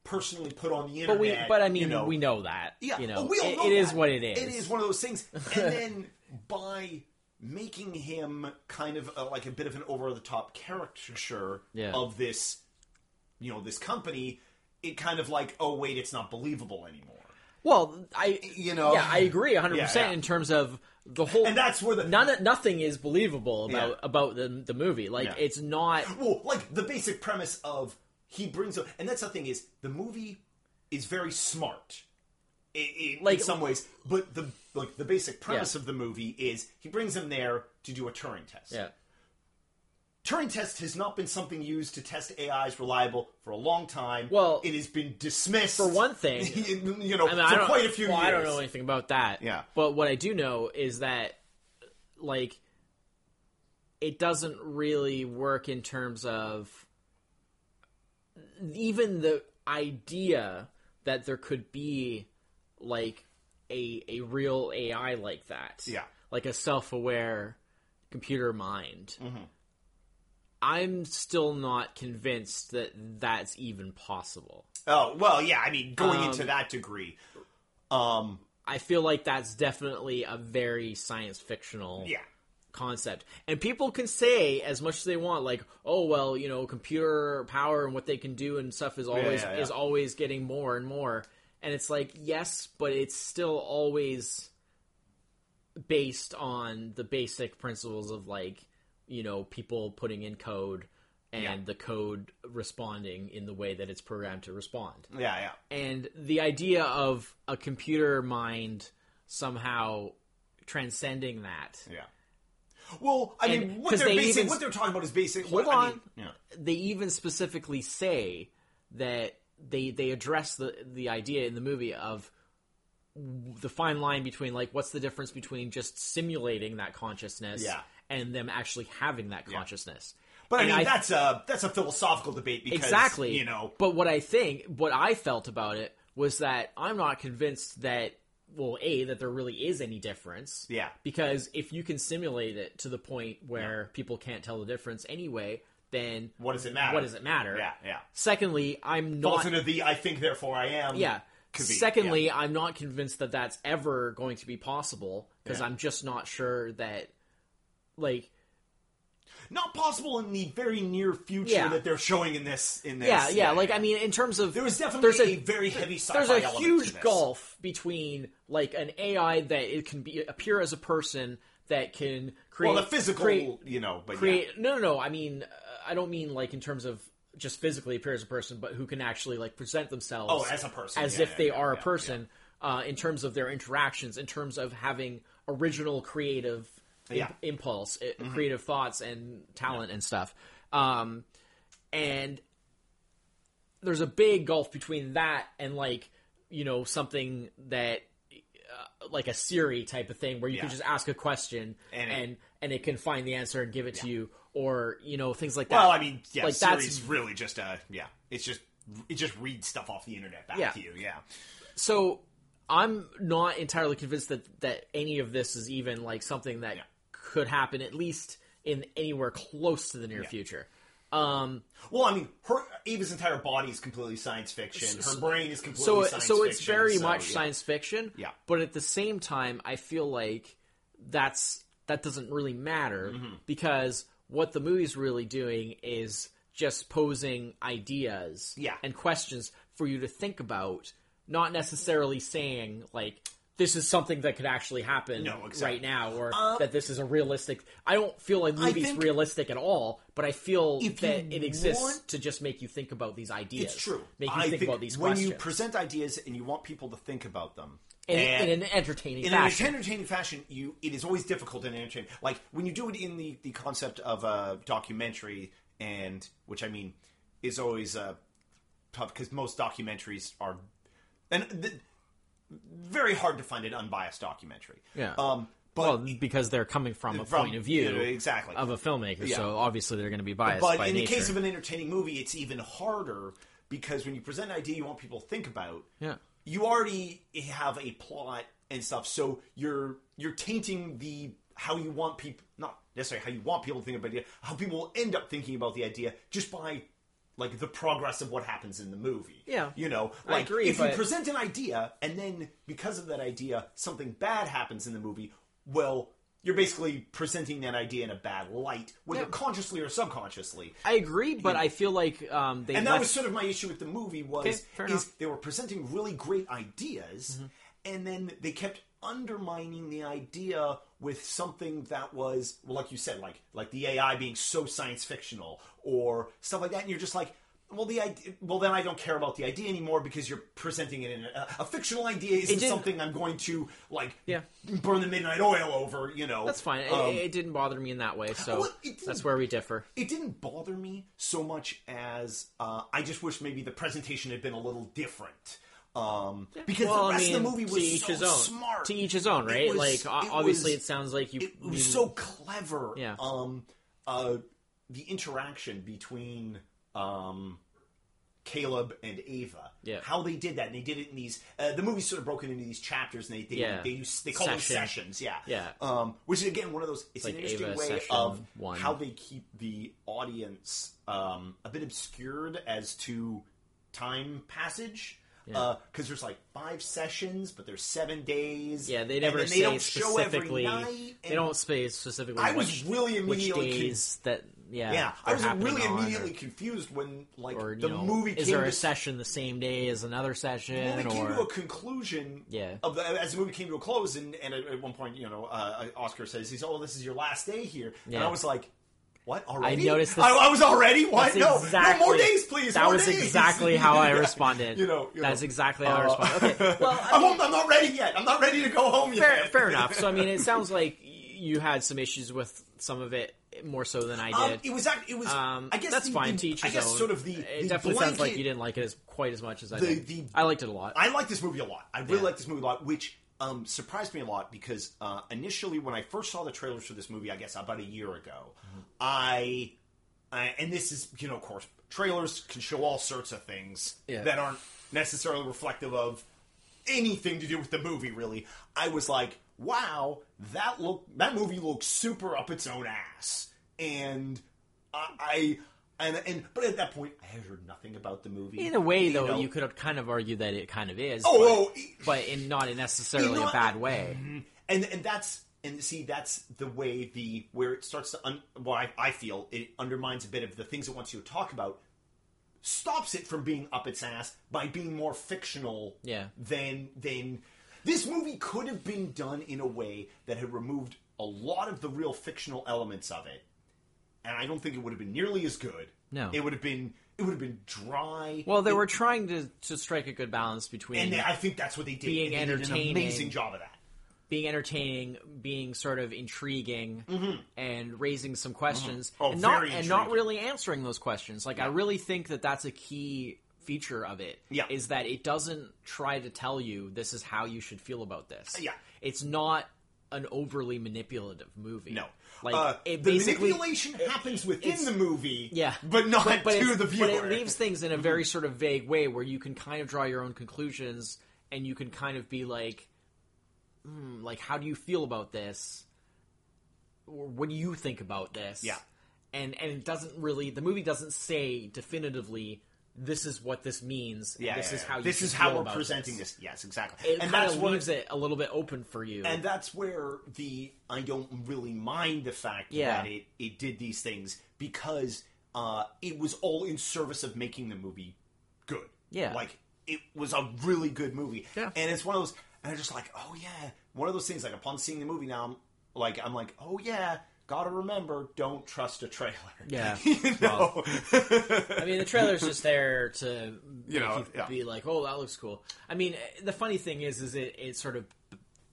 personally put on the but internet. we, but I mean, you know, we know that. yeah, you oh, know, we all it- know it is what it is. It is one of those things, and then by making him kind of a, like a bit of an over the top caricature Yeah. of this, you know, this company, it kind of like, oh wait, it's not believable anymore. Well, I You know? yeah, I agree 100 Yeah, percent yeah. in terms of the whole. And that's where the none, nothing is believable about Yeah. about the the movie. Like Yeah. it's not. well, like the basic premise of he brings up, and that's the thing is the movie is very smart. Like- in some ways, but the like the basic premise of the movie is he brings him there to do a Turing test. Yeah, Turing test has not been something used to test AIs reliable for a long time. Well, it has been dismissed for one thing, you know, I mean, for quite a few well, years. I don't know anything about that. Yeah. But what I do know is that, like, it doesn't really work in terms of even the idea that there could be like a a real AI like that. Yeah. Like a self-aware computer mind. Mm-hmm. I'm still not convinced that that's even possible. Oh well, yeah. I mean, going Um, into that degree, um, I feel like that's definitely a very science fictional yeah, concept. And people can say as much as they want, like, oh well, you know, computer power and what they can do and stuff is always yeah, yeah. is always getting more and more. And it's like, yes, but it's still always based on the basic principles of like, you know, people putting in code and Yeah. the code responding in the way that it's programmed to respond yeah, yeah. and the idea of a computer mind somehow transcending that Yeah. Well, I And- mean, what 'cause they're they basic, even- what they're talking about is basic. Hold what, I on. mean, yeah. they even specifically say that they they address the the idea in the movie of the fine line between like what's the difference between just simulating that consciousness Yeah. and them actually having that consciousness But I mean, I- that's a that's a philosophical debate because exactly you know, but what i think what i felt about it was that i'm not convinced that well a that there really is any difference Yeah. because if you can simulate it to the point where people can't tell the difference anyway then what does it matter? what does it matter Yeah, yeah. secondly i'm not Falls into the I think therefore I am. yeah secondly i'm not convinced that that's ever going to be possible because Yeah. i'm just not sure that like not possible in the very near future Yeah. that they're showing in this. In this, yeah yeah like i mean in terms of there was definitely there's a, very heavy sci-fi there's a huge gulf between like an AI that it can be appear as a person that can create Well, the physical, create, you know, but create no no no I mean uh, I don't mean like in terms of just physically appear as a person but who can actually like present themselves Oh, as a person, as yeah, if yeah, they yeah, are a yeah, person Uh, in terms of their interactions in terms of having original creative Yeah. Mm-hmm. impulse creative thoughts and talent and stuff um and there's a big gulf between that and like you know something that uh, like a Siri type of thing where you can just ask a question And and it- and, it can find the answer and give it to you or you know things like that. Well, I mean, yeah, like Siri's that's really just a yeah. It's just it just reads stuff off the internet back Yeah. to you. Yeah. so I'm not entirely convinced that that any of this is even like something that Yeah. Could happen at least in anywhere close to the near future. Um, Well, I mean, her Ava's entire body is completely science fiction. Her brain is completely so science so it's fiction, very so, much yeah. science fiction Yeah. but at the same time i feel like that's that doesn't really matter Mm-hmm. because what the movie's really doing is just posing ideas Yeah. and questions for you to think about not necessarily saying like this is something that could actually happen No, exactly. right now, or Uh, that this is a realistic. I don't feel like movie's realistic at all, but I feel that it exists want- to just make you think about these ideas. It's true. Make you I think, about these when questions you present ideas and you want people to think about them. in, and- in an entertaining in fashion. an entertaining fashion, you it is always difficult in entertaining. Like when you do it in the the concept of a documentary, and which I mean is always uh, tough because most documentaries are and th- very hard to find an unbiased documentary. Yeah. Um. But well, because they're coming from a From- point of view exactly. of a filmmaker, Yeah. so obviously they're going to be biased. but in the case of an entertaining movie, it's even harder because when you present an idea you want people to think about, Yeah. you already have a plot and stuff, so you're you're tainting the how you want people not necessarily how you want people to think about the idea, how people will end up thinking about the idea just by like the progress of what happens in the movie. Yeah. You know, like agree, if but- you present an idea and then because of that idea something bad happens in the movie, well, you're basically presenting that idea in a bad light, whether Yeah. consciously or subconsciously. I agree, but I feel like um, they And that left- was sort of my issue with the movie was Okay, is. Mm-hmm. they were presenting really great ideas, and then they kept undermining the idea with something that was, well, like you said, like like the AI being so science fictional or stuff like that, and you're just like. Well, the idea, well then I don't care about the idea anymore because you're presenting it in a, a fictional idea isn't something I'm going to like Yeah. burn the midnight oil over. You know, that's fine. It- Um, it, it didn't bother me in that way, so Well, that's where we differ. it didn't bother me so much as uh, I just wish maybe the presentation had been a little different. Um, because well, the rest I mean, of the movie was each so his own. smart. To each his own, It right? was- like it obviously, was- it sounds like you. it was you- so clever. Yeah. Um, uh, the interaction between um, Caleb and Ava. Yeah. How they did that, and they did it in these. Uh, the movie's sort of broken into these chapters, and they they Yeah. they, use, they call them sessions. Yeah. Yeah. Um, which is again one of those. It's Like an interesting Ava way of one. how they keep the audience um, a bit obscured as to time passage. Because there's like five sessions, but there's seven days. yeah, they never say they don't show every specifically. night. they don't say specifically. I was which, really which immediately con- that. Yeah, Yeah, I was really immediately or- confused when like Or, the know, movie is came there to a session the same day as another session, they came or to a conclusion. Yeah. Of the, as the movie came to a close, and, and at, at one point, you know, uh, Oscar says, "He's oh, this is your last day here," and I was like, "What already?" I noticed this- I, I was already what? No, exactly, no more days, please. That more was days." exactly how I responded. You know, you that's know. exactly how I Uh, responded. Okay, well, I I mean, won't, I'm not ready yet. I'm not ready to go home fair, yet. fair enough. So I mean, it sounds like you had some issues with some of it more so than I Um, did. it was it was. Um, I guess that's the- fine. the- to I guess own. sort of the. It the definitely sounds like you didn't like it as quite as much as I The- did. the- I liked it a lot. I liked this movie a lot. I really Yeah. like this movie a lot, which um, surprised me a lot because uh, initially when I first saw the trailers for this movie, I guess about a year ago, I, I and this is you know of course trailers can show all sorts of things Yeah. that aren't necessarily reflective of anything to do with the movie. Really, I was like, wow, that look that movie looks super up its own ass, and I. I and, and but at that point, I had heard nothing about the movie. In a way, you though, know? you could kind of argue that it kind of is. Oh, but, oh, but in not necessarily a bad way. Mm-hmm. and and that's and see that's the way the where it starts to un, well I, I feel it undermines a bit of the things it wants you to talk about stops it from being up its ass by being more fictional Yeah. than than this movie could have been done in a way that had removed a lot of the real fictional elements of it and I don't think it would have been nearly as good No. it would have been it would have been dry Well, they It- were trying to to strike a good balance between and I think that's what they did being and they did an entertaining. amazing job of that being entertaining, being sort of intriguing, mm-hmm. and raising some questions, mm-hmm. Oh, and not and not really answering those questions. Like I really think that that's a key feature of it. Yeah. is that it doesn't try to tell you this is how you should feel about this. Yeah. it's not an overly manipulative movie. No, like uh, it the manipulation happens within the movie, yeah, but not but, but to the viewer. But it leaves things in a mm-hmm. very sort of vague way where you can kind of draw your own conclusions, and you can kind of be like, hmm, like, how do you feel about this? Or what do you think about this? Yeah. and and it doesn't really. The movie doesn't say definitively. This is what this means. yeah, this yeah, is how you this is how we're presenting this. this. Yes, exactly. It and kind that's of where, leaves it a little bit open for you. and that's where the I don't really mind the fact Yeah. that it it did these things because uh, it was all in service of making the movie good. Yeah. like it was a really good movie. Yeah. and it's one of those. And I'm just like, oh yeah, one of those things. Like upon seeing the movie now, I'm like, I'm like, oh yeah, gotta remember, don't trust a trailer. Yeah. you know. I mean, the trailer's just there to You know, yeah. be like, "Oh, that looks cool." I mean, the funny thing is, is it it sort of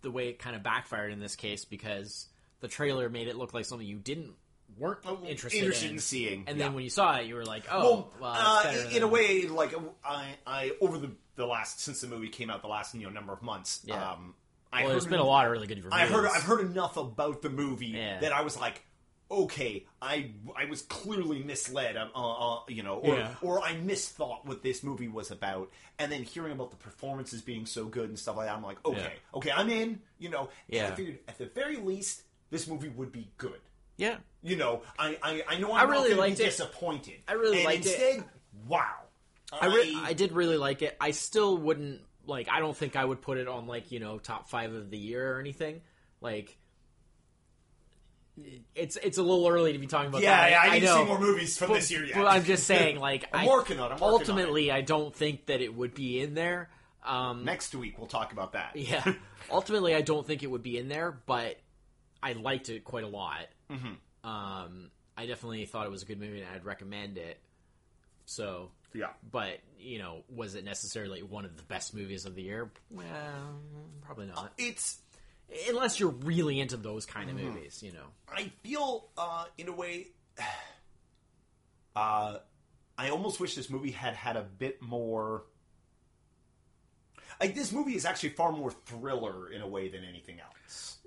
the way it kind of backfired in this case because the trailer made it look like something you didn't weren't interested, Oh, interested in, in seeing, and yeah. then when you saw it, you were like, "Oh, well, well, uh, in a way, like I, I over the the last since the movie came out, the last you know number of months, Yeah. um, I Well, there's been a lot of really good reviews. I heard I've heard enough about the movie Yeah. that I was like, okay, I I was clearly misled, uh, uh, you know, or Yeah. or I misthought what this movie was about, and then hearing about the performances being so good and stuff like that, I'm like, okay, Yeah. okay, I'm in, you know. Yeah. I figured at the very least, this movie would be good. yeah, You know, I I, I know I I'm really not liked be it. disappointed. I really and liked it. instead, wow. I, re- I did really like it. I still wouldn't like. I don't think I would put it on like you know top five of the year or anything. Like, it's it's a little early to be talking about yeah, that. yeah, I need to know. see more movies from but, this year yet. but I'm just saying, like, I'm I- working on it, I'm working on it. ultimately, I don't think that it would be in there. Um, Next week we'll talk about that. yeah, ultimately, I don't think it would be in there, but I liked it quite a lot. Mm-hmm. Um, I definitely thought it was a good movie, and I'd recommend it. So, Yeah. but you know, was it necessarily one of the best movies of the year? Well, probably not. It's Unless you're really into those kind of Mm-hmm. movies, you know. I feel uh, in a way. Uh, I almost wish this movie had had a bit more. Like this movie is actually far more thriller in a way than anything else.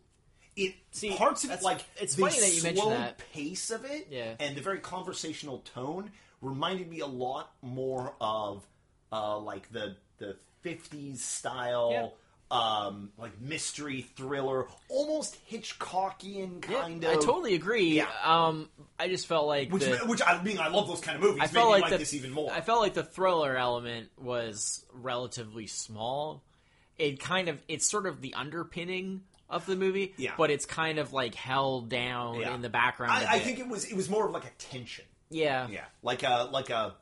It See, parts of it that's- like it's the funny that you mentioned slow that. pace of it, Yeah. and the very conversational tone reminded me a lot more of uh, like the the fifties style. Um, like mystery thriller, almost Hitchcockian kind I of. I totally agree. Yeah. Um, I just felt like Which, the, which I mean, I love those kind of movies. I felt like, like the, this even more. I felt like the thriller element was relatively small. It kind of it's sort of the underpinning of the movie, Yeah. but it's kind of like held down Yeah. in the background. I, bit. think it was it was more of like a tension. Yeah, Yeah, like a like a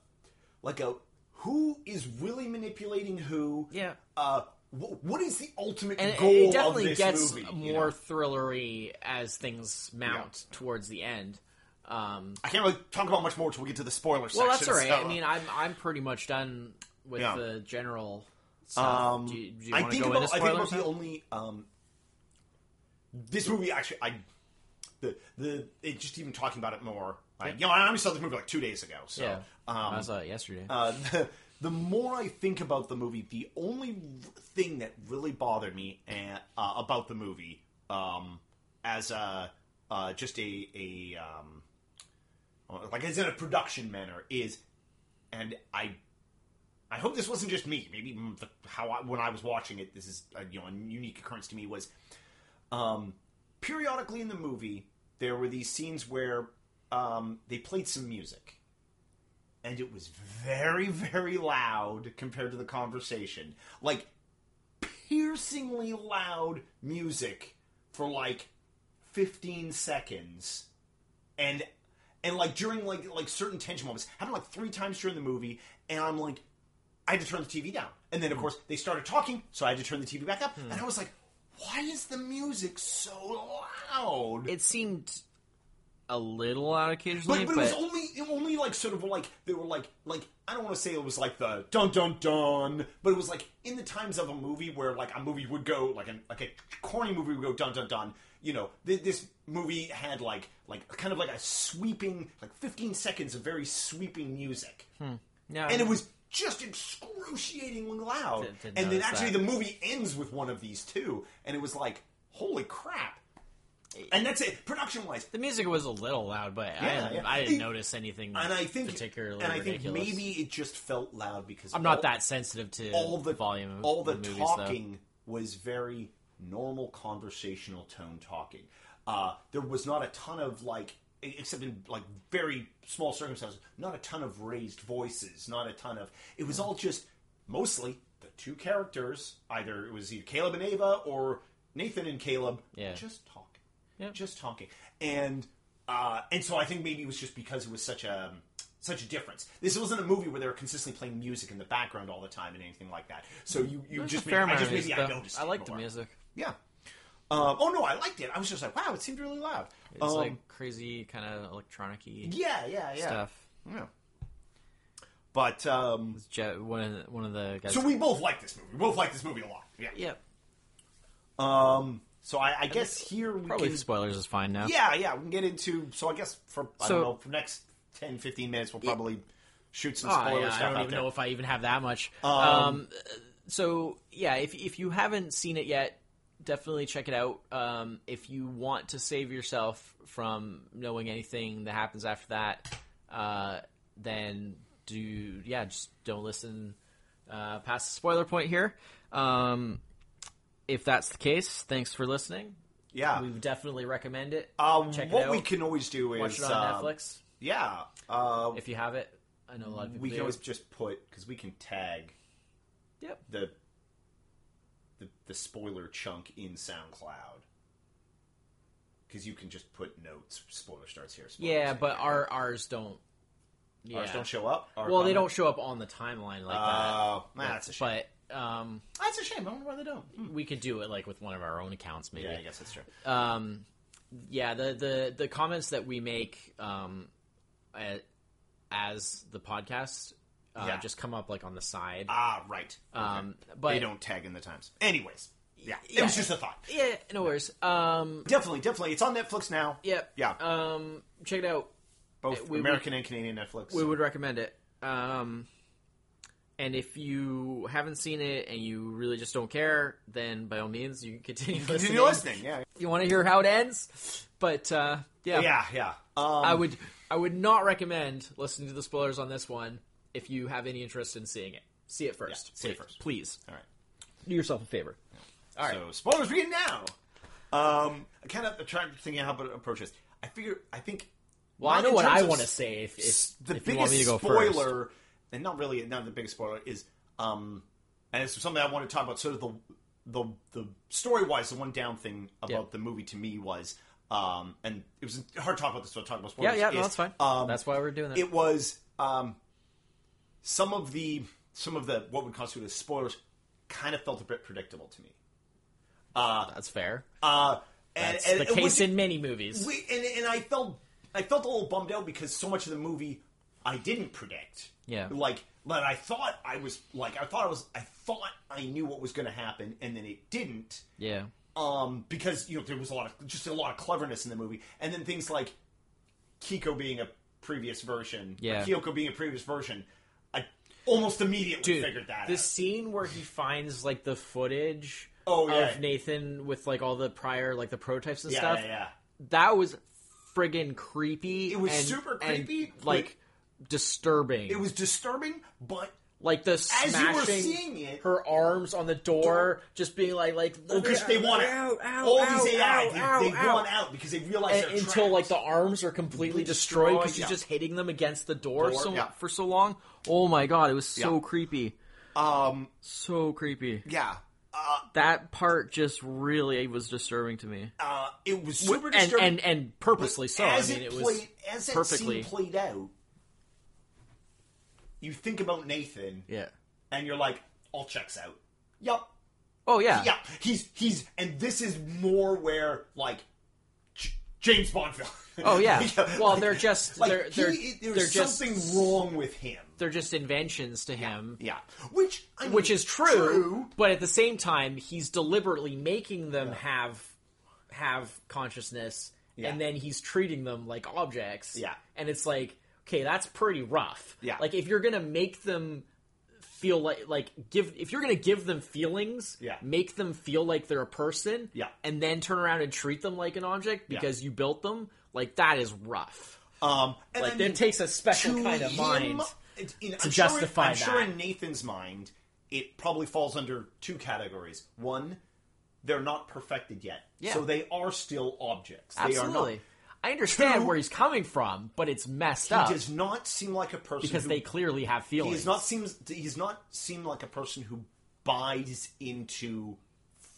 like a who is really manipulating who? yeah. Uh, wh- what is the ultimate And it- goal it of definitely gets movie? you more know? thrillery as things mount towards the end. Um, I can't really talk about much more until we get to the spoiler section. well, that's all right. so, I mean, I'm I'm pretty much done with Yeah. the general stuff. Um, do you, do you I think go about I think about the only um, this movie actually I the the it, just even talking about it more. Like, you know, I only saw this movie like two days ago, so yeah, um, I saw it yesterday. Uh, the, the more I think about the movie, the only thing that really bothered me and, uh, about the movie, um, as a uh, just a a um, uh, like as in a production manner, is, and I. I hope this wasn't just me. Maybe the, how I, when I was watching it, this is a, you know a unique occurrence to me. Was um, periodically in the movie there were these scenes where um, they played some music, and it was very, very loud compared to the conversation. Like piercingly loud music for like 15 seconds. And and like during like like certain tension moments, happened like three times during the movie, and I'm like I had to turn the TV down. And then of course they started talking, so I had to turn the TV back up. And I was like, why is the music so loud? it seemed a little out But, occasionally, but but, it was only it only like sort of like they were like like I don't want to say it was like the dun dun dun, but it was like in the times of a movie where like a movie would go like a like a corny movie would go dun dun dun. You know, th- this movie had like like kind of like a sweeping like 15 seconds of very sweeping music, hmm. yeah, and it was just excruciatingly loud. And then actually that. the movie ends with one of these two, and it was like holy crap. And that's it, production wise. the music was a little loud, but I, Yeah, didn't, yeah. I didn't It- notice anything and I think particularly and I think maybe it just felt loud because I'm not all, that sensitive to all the volume of all the, movies, talking was very normal conversational tone talking. Uh, there was not a ton of like except in like very small circumstances, not a ton of raised voices, not a ton of it was all just mostly the two characters, either it was either Caleb and Ava or Nathan and Caleb Yeah. just talking. Yeah. Just talking. And uh, and so I think maybe it was just because it was such a such a difference. This wasn't a movie where they were consistently playing music in the background all the time and anything like that. So you you There's just a fair maybe, I just maybe I noticed. I it like the music. Yeah. Um, oh no, I liked it. I was just like, wow, it seemed really loud. It's Um, like crazy kind of electronic-y yeah, yeah, yeah. stuff. Yeah. But um, Je- one of the, one of the guys. so we both like this movie. We both like this movie a lot. Yeah. yeah, Um. So I, I guess here we probably can. spoilers is fine now. Yeah, yeah. We can get into. So I guess for I So- don't know for next 10, 15 minutes we'll probably shoot some Oh, spoiler yeah, stuff I don't out even there. know if I even have that much. Um, Um, so yeah, if if you haven't seen it yet, definitely check it out. Um, if you want to save yourself from knowing anything that happens after that, uh, then do yeah, just don't listen uh, past the spoiler point here. Um, if that's the case, thanks for listening. yeah. We definitely recommend it. Um, check it what out. we can always do is Watch it on uh, Netflix Yeah. Uh, if you have it. I know a lot of people we do. can always just put because we can tag Yep. the the, the spoiler chunk in SoundCloud because you can just put notes. Spoiler starts here. spoiler Yeah, but here. our ours don't. Yeah. ours don't show up. Our well, they don't show up on the timeline like that. Oh, that. that's a shame. But um, That's a shame. I wonder why they don't. Hmm. we could do it like with one of our own accounts, maybe. Yeah, I guess that's true. Um, yeah, the, the the comments that we make um, as the podcast uh, Yeah. just come up like on the side. Ah, right. Okay. Um, but they don't tag in the times. Anyways, yeah, it Yeah. was just a thought. Yeah, no worries. Um, Definitely, definitely. It's on Netflix now. Yep. Yeah. Um, check it out. Both we- American and Canadian Netflix. We would recommend it. Um, and if you haven't seen it and you really just don't care, then by all means you can continue listening. Continue listening. Yeah, If you want to hear how it ends, but uh, yeah, yeah, yeah. Um, I would I would not recommend listening to the spoilers on this one if you have any interest in seeing it. See it first. Yeah, see it first. please. All right. Do yourself a favor. All right. So spoilers begin now. Um, I kind of tried thinking how to approach this. I figure. I think. well, I know what I want to say. If, if, the if you biggest want me to go first. And not really not the biggest spoiler, is um, and it's something I want to talk about. Sort of the the the story wise, the one down thing about Yeah. the movie to me was um, and it was hard to talk about this. So I'll talk about spoilers. yeah, no, is, that's fine. Um, that's why we're doing that. it was um, some of the some of the what would constitute as spoilers kind of felt a bit predictable to me. Uh, that's fair. uh, and, That's and the it case in many movies. we, and, and I felt I felt a little bummed out because so much of the movie I didn't predict. Yeah. Like, but I thought I was like I thought I was I thought I knew what was going to happen, and then it didn't. yeah. Um, because you know there was a lot of just a lot of cleverness in the movie, and then things like Kiko being a previous version, Yeah. Kyoko being a previous version. I almost immediately Dude, figured that out. the out. scene where he finds like the footage Oh, yeah. of Nathan with like all the prior like the prototypes and yeah, stuff. yeah, yeah. That was friggin' creepy. It was and- super and, creepy, like disturbing. It was disturbing, but like the as you smashing were seeing it- her arms on the door, just being like like Oh, because they want it. Ow, ow, All ow, these AI, ow, they, ow, they ow. want out because they realize And- they're until like the arms are completely Completely destroyed because destroyed, she's yeah. just hitting them against the door, Door, so yeah. for so long. Oh my god, it was so Yeah. creepy, um so creepy. yeah. Uh, That part just really was disturbing to me, uh, it was super and disturbing. and and purposely so. I mean, it, it was as that perfectly. scene played out, you think about Nathan, yeah. and you're like, all checks out. Yup. Oh yeah. Yeah, he's he's, and this is more where like J- James Bond film. Oh yeah. Well, like- they're just like they're they're he, they're there's just something wrong with him. they're just inventions to him. Yeah, which I mean, which is true, true. but at the same time he's deliberately making them have have consciousness Yeah. and then he's treating them like objects Yeah. and it's like okay that's pretty rough Yeah. like if you're gonna make them feel like like give if you're gonna give them feelings Yeah. make them feel like they're a person Yeah. and then turn around and treat them like an object Yeah. because you built them like that is rough Um, and like I it takes a special kind of him, mind it- you know, to I'm justify sure, I'm sure in Nathan's mind, it probably falls under two categories. One, they're not perfected yet, Yeah. so they are still objects. They absolutely are I understand Two- where he's coming from, but it's messed not. up. He does not seem like a person because who, they clearly have feelings. He does not seems. He's not seem like a person who buys into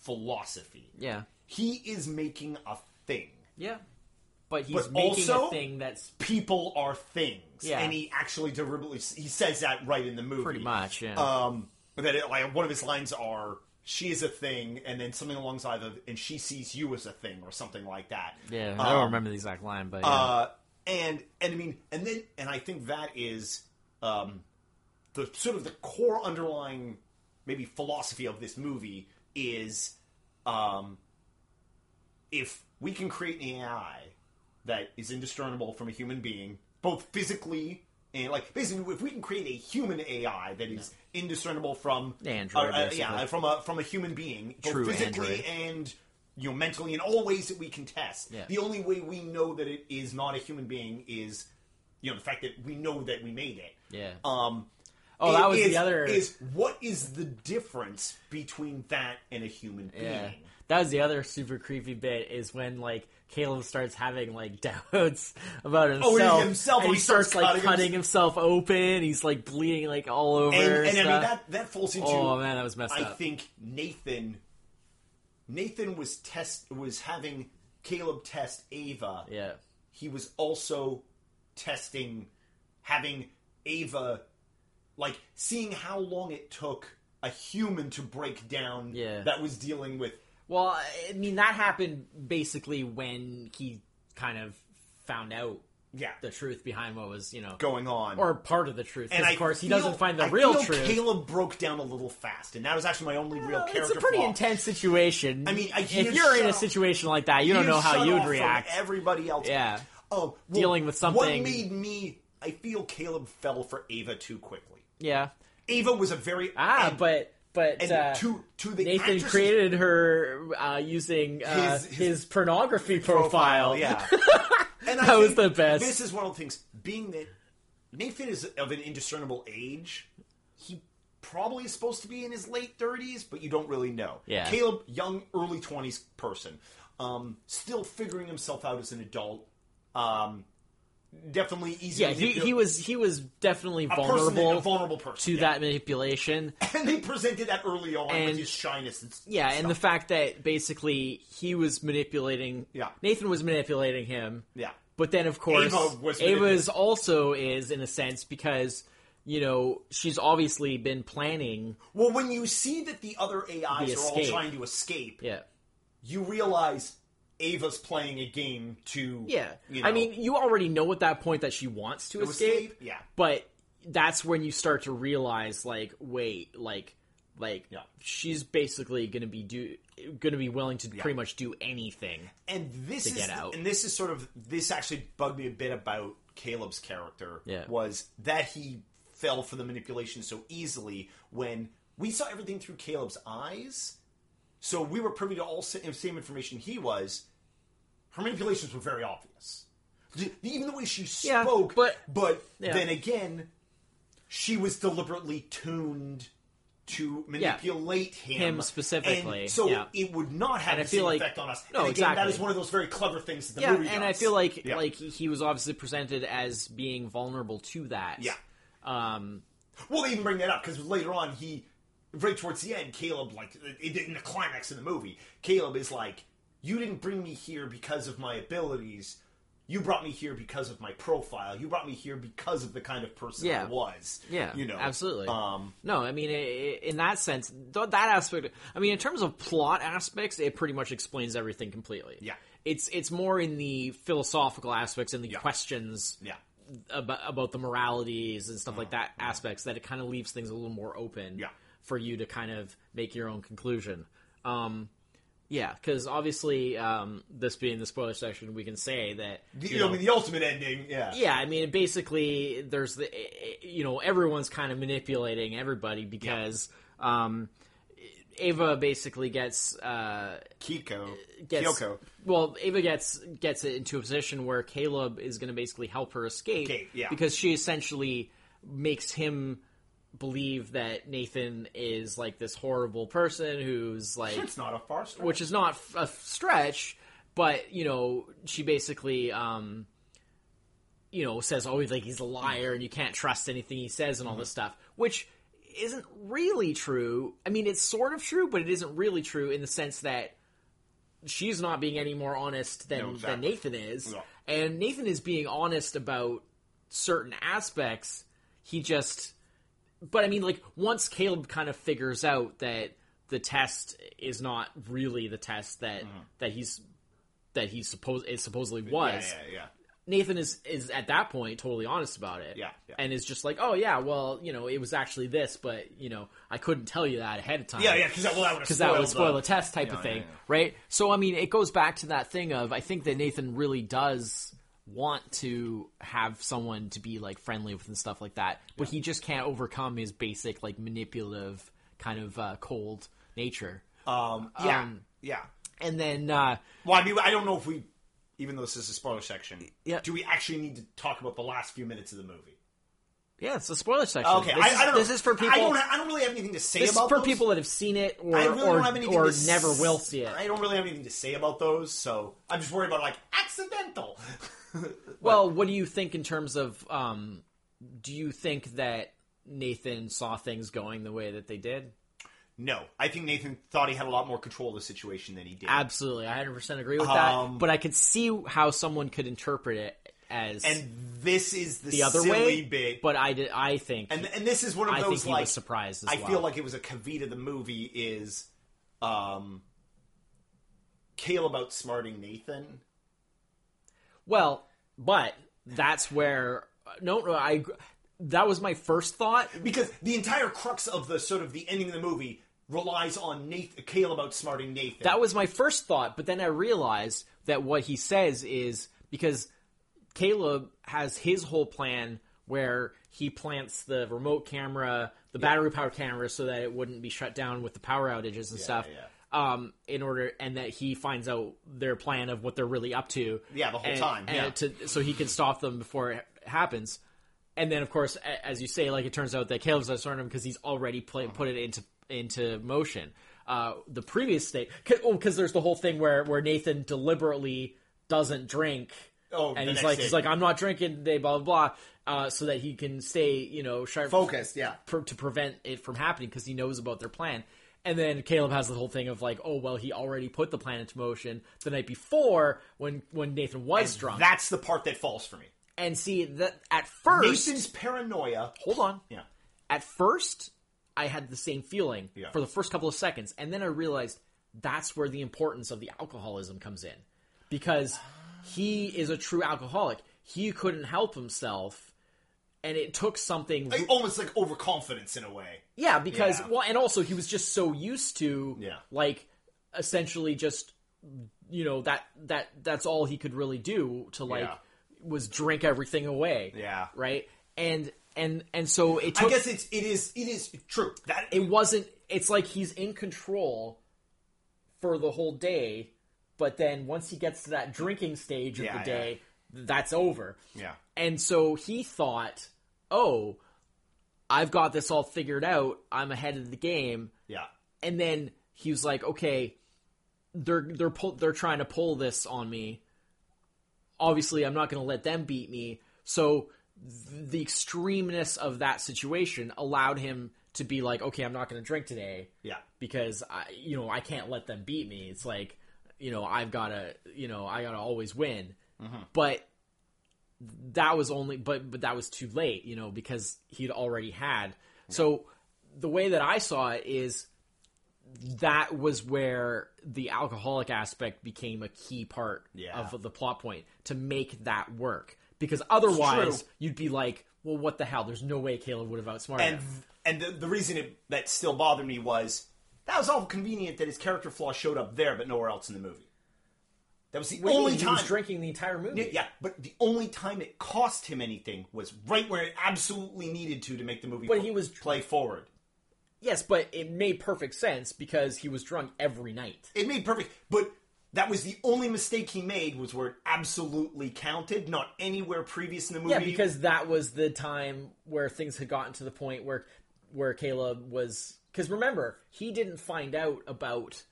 philosophy. Yeah. He is making a thing. Yeah. but he's But making also- a thing that's People are things, Yeah. and he actually deliberately he says that right in the movie. pretty much yeah. Um, that it, like one of his lines are "She is a thing," and then something along the lines of "and she sees you as a thing" or something like that. yeah, I don't um, remember the exact line, but yeah. Uh, and and I mean, and then and I think that is um, the sort of the core underlying maybe philosophy of this movie is um, if we can create an AI that is indiscernible from a human being, both physically and like basically, if we can create a human AI that is indiscernible from Android, uh, uh, yeah, from a from a human being, both True physically android. and you know mentally in all ways that we can test. Yeah. The only way we know that it is not a human being is you know the fact that we know that we made it. yeah. Um, oh, that was is- the other. Is what is the difference between that and a human being? Yeah. That was the other super creepy bit is when like Caleb starts having like doubts about himself. Oh, he himself, and he he starts starts, like cutting cutting himself open. He's like bleeding like all over. And, and I mean that that falls into. oh man, that was messed I up. think Nathan. Nathan was test was having Caleb test Ava. yeah, He was also testing, having Ava, like seeing how long it took a human to break down. Yeah. that was dealing with well, I mean that happened basically when he kind of found out yeah the truth behind what was you know going on. or part of the truth. and of course, he doesn't find the I real feel truth. Caleb broke down a little fast, and that was actually my only real character it's a pretty flaw. intense situation. I mean, I- if you're in a situation like that, you don't know how you would off from react. Everybody else, Yeah. Oh, well, Dealing with something. What made me? I feel Caleb fell for Ava too quickly. Yeah. Ava was a very Ah, and- but but and uh, to to the Nathan actress's created her uh, using uh, His- his, his pornography profile. Yeah, and I That was the best. This is one of the things. Being that Nathan is of an indiscernible age, he probably is supposed to be in his late thirties, but you don't really know. Yeah. Caleb, young, early twenties person, um, still figuring himself out as an adult. Um, definitely easy. yeah. He, he was he was definitely a person, vulnerable vulnerable person to yeah. that manipulation. and they presented that early on And- with his shyness. And Yeah, and the fact that basically he was manipulating. Yeah. Nathan was manipulating him. yeah, But then, of course, Ava was Ava's also is in a sense because you know she's obviously been planning. well, when you see that the other AIs The are all trying to escape, Yeah, you realize Ava's playing a game to yeah. You know, I mean, you already know at that point that she wants to, to escape, escape. Yeah, but that's when you start to realize, like, wait, like, like Yeah. she's basically going to be do going to be willing to pretty much do anything. and this is get out. and this is sort of this actually bugged me a bit about Caleb's character. Yeah. was that he fell for the manipulation so easily when we saw everything through Caleb's eyes. So we were privy to all sa- same information he was. Her manipulations were very obvious. Even the way she Yeah, spoke, but- but Yeah. then again, she was deliberately tuned to manipulate him, Him specifically, And so yeah. it would not have And the same like- effect on us. No, and again, that exactly. is one of those very clever things that the yeah, movie and. I feel like Yeah. like he was obviously presented as being vulnerable to that. Yeah. Um, Well, they even bring that up because later on, he right towards the end, Caleb like in the climax of the movie, Caleb is like, "You didn't bring me here because of my abilities. You brought me here because of my profile. You brought me here because of the kind of person Yeah. I was. Yeah, you know, absolutely. Um, no, I mean, in that sense, that aspect. I mean, in terms of plot aspects, it pretty much explains everything completely. Yeah. it's it's more in the philosophical aspects and the Yeah. questions yeah, about about the moralities and stuff like that aspects that it kind of leaves things a little more open. Yeah. For you to kind of make your own conclusion. Um, yeah, because obviously, um, this being the spoiler section, we can say that the, you know, I mean, the ultimate ending. Yeah, yeah, I mean, basically, there's the you know everyone's kind of manipulating everybody because um, Ava basically gets uh, Kiko, gets Kyoko. well, Ava gets gets it into a position where Caleb is going to basically help her escape Escape, yeah. because she essentially makes him believe that Nathan is like this horrible person who's like It's not a far stretch. which is not a stretch, but you know, she basically, um, you know, says, "Oh, like he's a liar, and you can't trust anything he says, and all this stuff," which isn't really true. I mean, it's sort of true, but it isn't really true in the sense that she's not being any more honest than No, exactly. than Nathan is, Yeah. and Nathan is being honest about certain aspects. He just, but I mean, like once Caleb kind of figures out that the test is not really the test that that he's that he supposed it supposedly was. Mm-hmm. yeah, yeah, yeah. Nathan is is at that point totally honest about it. Yeah, yeah. And is just like, oh yeah, well, you know, it was actually this, but you know, I couldn't tell you that ahead of time. Yeah, yeah, because that, well, that would Because that would spoil the test type Yeah, of thing, yeah. right? So I mean, it goes back to that thing of I think that Nathan really does want to have someone to be like friendly with and stuff like that, but he just can't overcome his basic like manipulative kind of uh, cold nature. Um, yeah, Um, yeah. And then uh, Well, I mean, I don't know if we, even though this is a spoiler section, Yeah. do we actually need to talk about the last few minutes of the movie? yeah, it's a spoiler section. Okay, this I, is, I don't know. This is for people. I don't, I don't really have anything to say this is about for those. people that have seen it or I really or, don't have anything or never will see it. I don't really have anything to say about those, so I'm just worried about like accidental. Well, what do you think in terms of? Um, do you think that Nathan saw things going the way that they did? no, I think Nathan thought he had a lot more control of the situation than he did. Absolutely, I 100% agree with Um, that. But I could see how someone could interpret it as and this is the, the other silly way. bit. But I did. I think. and and this is one of I those think like was surprised I well. feel like it was a Kavita the movie is um Caleb outsmarting Nathan. Well, but that's where no, no, I. That was my first thought. Because the entire crux of the sort of the ending of the movie relies on Nathan, Caleb outsmarting Nathan. That was my first thought, but then I realized that what he says is because Caleb has his whole plan where he plants the remote camera, the battery powered camera, so that it wouldn't be shut down with the power outages and stuff. yeah. Um, in order, and that he finds out their plan of what they're really up to. Yeah, the whole and- time, yeah. to, so he can stop them before it happens. And then, of course, as you say, like it turns out that Caleb's outsmarting him because he's already play, put it into into motion. Uh, the previous state, because there's the whole thing where where Nathan deliberately doesn't drink, Oh, and he's like day. he's like I'm not drinking today, blah blah blah, uh, so that he can stay you know sharp, focused, yeah. pr- to prevent it from happening because he knows about their plan. And then Caleb has the whole thing of like, oh well, he already put the plan into motion the night before when when Nathan was drunk. That's the part that falls for me. and see that at first, Nathan's paranoia. hold on, Yeah. at first I had the same feeling Yeah. for the first couple of seconds, and then I realized that's where the importance of the alcoholism comes in, because he is a true alcoholic. He couldn't help himself, and it took something. Like, almost like overconfidence in a way. Yeah, because Yeah. well, and also he was just so used to Yeah. like essentially just you know that that that's all he could really do to like Yeah. was drink everything away. Yeah. Right? And and and so it I guess it's it is it is true. That it wasn't it's like he's in control for the whole day, but then once he gets to that drinking stage of Yeah, the day, that's over. yeah. And so he thought, "Oh, I've got this all figured out. I'm ahead of the game." Yeah. And then he was like, "Okay, they're they're pull, they're trying to pull this on me. Obviously, I'm not going to let them beat me." So th- the extremeness of that situation allowed him to be like, "Okay, I'm not going to drink today." Yeah. because I, you know, I can't let them beat me. It's like, you know, I've got to, you know, I got to always win. Mm-hmm. But that was only, but but that was too late, you know, because he'd already had. So the way that I saw it is that was where the alcoholic aspect became a key part Yeah. of the plot point to make that work. Because otherwise, you'd be like, well, what the hell? There's no way Caleb would have outsmarted And him. and the, the reason it, that still bothered me was that was all convenient that his character flaw showed up there but nowhere else in the movie. That was the Wait, only time he was drinking the entire movie. Yeah, but the only time it cost him anything was right where it absolutely needed to to make the movie But he was- play forward. Yes, but it made perfect sense because he was drunk every night. It made perfect, but that was the only mistake he made was where it absolutely counted, not anywhere previous in the movie. Yeah, because that was the time where things had gotten to the point where where Caleb was because remember, he didn't find out about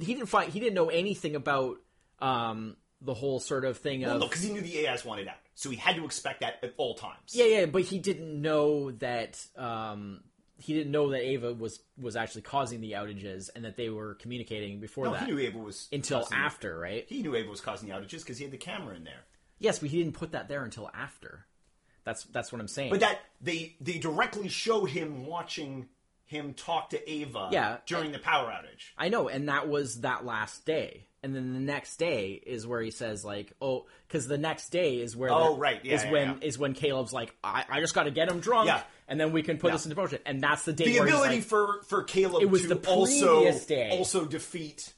he didn't find he didn't know anything about um the whole sort of thing well, of no, because he knew the AIs wanted out, so he had to expect that at all times. Yeah, yeah, but he didn't know that um he didn't know that Ava was was actually causing the outages and that they were communicating before No, that he knew Ava was until after, right? He knew Ava was causing the outages because he had the camera in there. Yes, but he didn't put that there until after. That's that's what I'm saying. But that they they directly show him watching him talk to Ava Yeah. during the power outage. I know, and that was that last day. And then the next day is where he says like, "Oh, because the next day is where Oh, right. Yeah, is yeah, when yeah. is when Caleb's like, I, I just got to get him drunk, Yeah. and then we can put this into motion." And that's the day The where he's ability like, for for Caleb It was to the also previous day. also defeat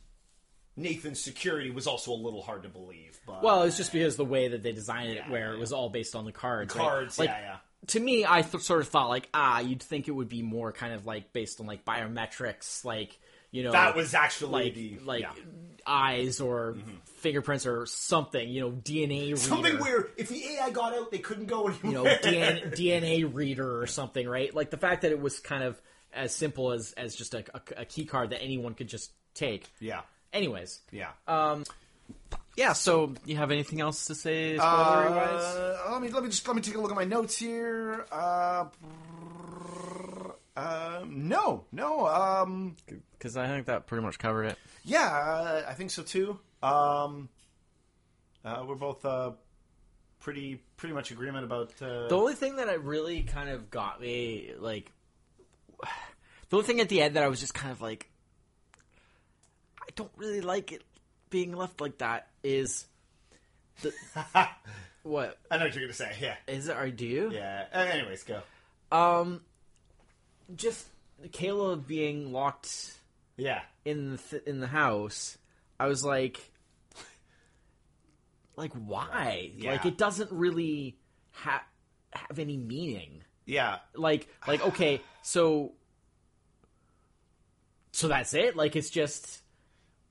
Nathan's security was also a little hard to believe. But Well, it's just because the way that they designed it, where it was all based on the cards. right? cards, Like, yeah, yeah. To me, I th- sort of thought like, ah, you'd think it would be more kind of like based on like biometrics, like you know, that was actually like the like yeah. Mm-hmm. eyes or fingerprints or something, you know, DNA reader. something where if the AI got out, they couldn't go anywhere. you know, anywhere. DNA, DNA reader or something, right? Like the fact that it was kind of as simple as as just a, a, a key card that anyone could just take. yeah, Anyways, yeah. yeah. So, you have anything else to say? spoilery-wise? Uh, let me let me just let me take a look at my notes here. Uh, um, no, no. Um, Because I think that pretty much covered it. yeah, uh, I think so too. Um, uh, we're both uh, pretty pretty much agreement about. Uh, The only thing that it really kind of got me, like, the only thing at the end that I was just kind of like, I don't really like it being left like that is the what I know what you're gonna say. Yeah, is it? Or do you? yeah. Uh, anyways, go. Um, just Caleb being locked Yeah, in the th- in the house. I was like, like why? Yeah. Like it doesn't really ha- have any meaning. yeah. like like okay so so that's it like it's just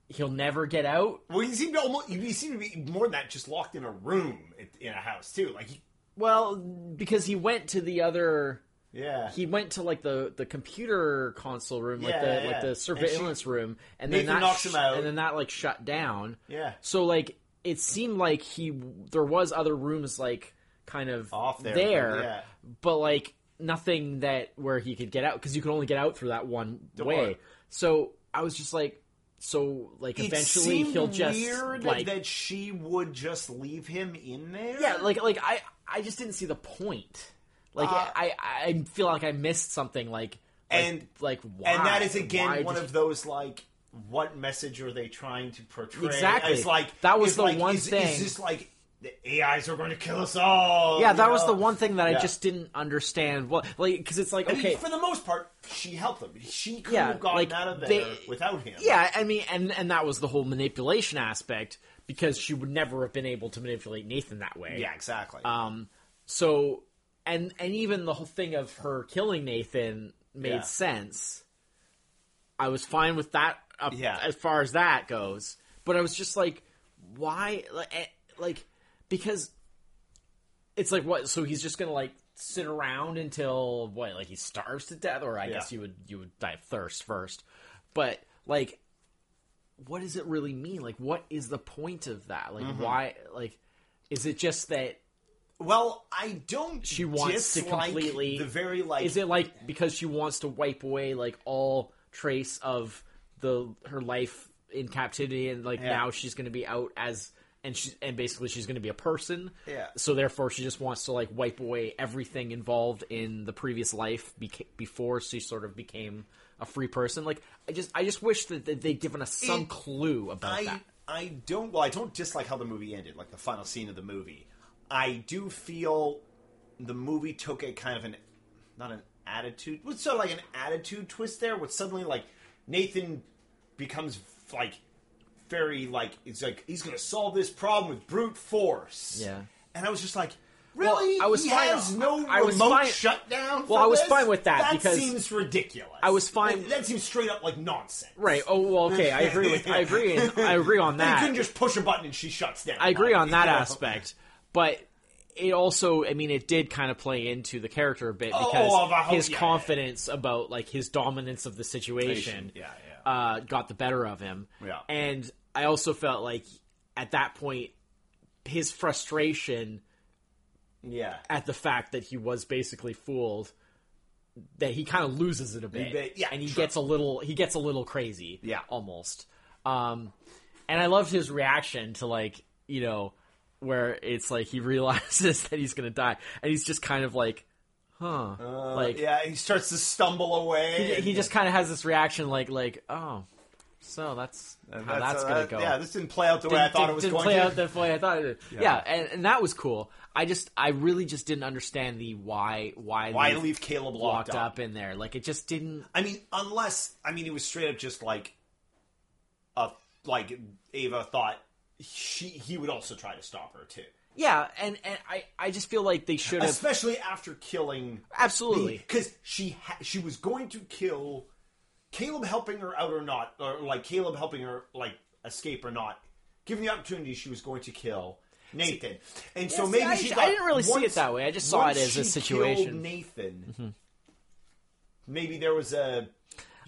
he'll never get out Well, he seemed to almost. He seemed to be more than that, just locked in a room in- in a house too. Like, he, well because he went to the other yeah, he went to like the the computer console room like Yeah, the yeah, like the surveillance room and then that knocks him out. and then that like shut down yeah. so like it seemed like he there was other rooms like kind of Off there, there but yeah. but like nothing that where he could get out because you could only get out through that one Door. way so i was just like so like It eventually he'll just weird like that she would just leave him in there. yeah like like i i just didn't see the point like Uh, i i feel like i missed something like, like And- like why and that is again Why one of those like what message are they trying to portray Exactly. it's like That was the like, one is, thing- is this like the ais are going to kill us all yeah that was the one thing that i just didn't understand what like because it's like I mean, for the most part she helped them. she could Yeah, have gotten like, out of there they- without him Yeah, I mean, and and that was the whole manipulation aspect because she would never have been able to manipulate Nathan that way. yeah exactly Um. So, and and even the whole thing of her killing Nathan made Yeah. sense. I was fine with that. Up, Yeah. As far as that goes, but I was just like, why? Like, eh, like because it's like what? So he's just gonna like sit around until what? Like he starves to death, or I Yeah. guess you would you would die of thirst first. But like, what does it really mean? Like, what is the point of that? Like, Mm-hmm. why? Like, is it just that? Well i don't She wants to completely- the very like Is it like because she wants to wipe away like all trace of the her life in captivity, and like Yeah. now she's going to be out as and she and basically she's going to be a person. Yeah. So therefore, she just wants to like wipe away everything involved in the previous life beca- before she sort of became a free person. Like I just I just wish that, that they'd given us some It- clue about I that. I don't well I don't dislike how the movie ended, like the final scene of the movie. I do feel the movie took a kind of an not an attitude, but sort of like an attitude twist there, with suddenly like Nathan becomes like very like it's like he's gonna solve this problem with brute force. Yeah. and I was just like. Well, Really? I was he fine- has no I was remote fine- shutdown. Well, I was this? fine with that because That because- seems ridiculous. I was fine- That, that seems straight up like nonsense. Right. Oh well. Okay. I agree with. I agree. I agree on that. You couldn't just push a button and she shuts down. I agree on that aspect, but it also, I mean, it did kind of play into the character a bit Oh, because of a- his yeah, yeah. confidence about like his dominance of the situation, Yeah, yeah. Uh, got the better of him. Yeah. and I also felt like at that point, his frustration Yeah. at the fact that he was basically fooled that he kind of loses it a bit, bit, yeah, and he sure. gets a little he gets a little crazy, Yeah. almost. Um, and I loved his reaction to like you know where it's like he realizes that he's gonna die, and he's just kind of like, huh, like yeah, he starts to stumble away. he, he just kind of has this reaction like like oh, so that's how that's, uh, gonna go. Yeah, this didn't play out the way I thought it was didn't going play to. out the way I thought it did. Yeah, and, and that was cool. I just, I really just didn't understand the why, why, Why leave leave Caleb locked locked, up. in there. Like it just didn't. I mean, unless I mean, it was straight up just like, a like Ava thought she he would also try to stop her too, Yeah, and and I, I just feel like they should have especially after killing absolutely. because she ha- she was going to kill Caleb, helping her out or not, or like Caleb helping her like escape or not. Given the opportunity, she was going to kill Nathan, and so Yeah, see, maybe I- she I didn't really see it that way. I just saw it once as a situation. Nathan. Mm-hmm. Maybe there was a.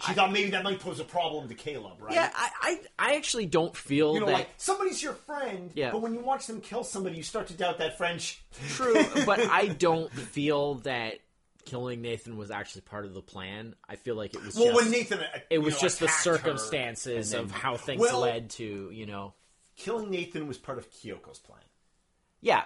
She thought maybe that might pose a problem to Caleb, right? Yeah, I, I, I actually don't feel You know, that like somebody's your friend, Yeah. but when you watch them kill somebody, you start to doubt that French. true, but I don't feel that killing Nathan was actually part of the plan. I feel like it was. Well, just, when Nathan, it was know, just the circumstances and of how things Well- led to you know. killing Nathan was part of Kyoko's plan. Yeah,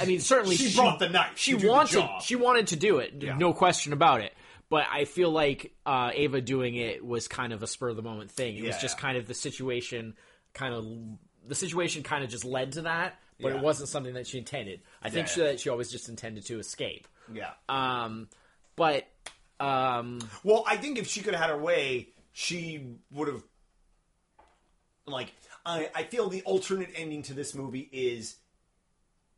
I mean certainly She brought the knife She wanted she wanted to do it, Yeah. no question about it. But I feel like uh, Ava doing it was kind of a spur of the moment thing. It was just yeah. kind of the situation, kind of the situation kind of just led to that, but Yeah. it wasn't something that she intended. I think Yeah, she, that she always just intended to escape. Yeah. Um, but um, Well, I think if she could have had her way, she would have. Like, I, I feel the alternate ending to this movie is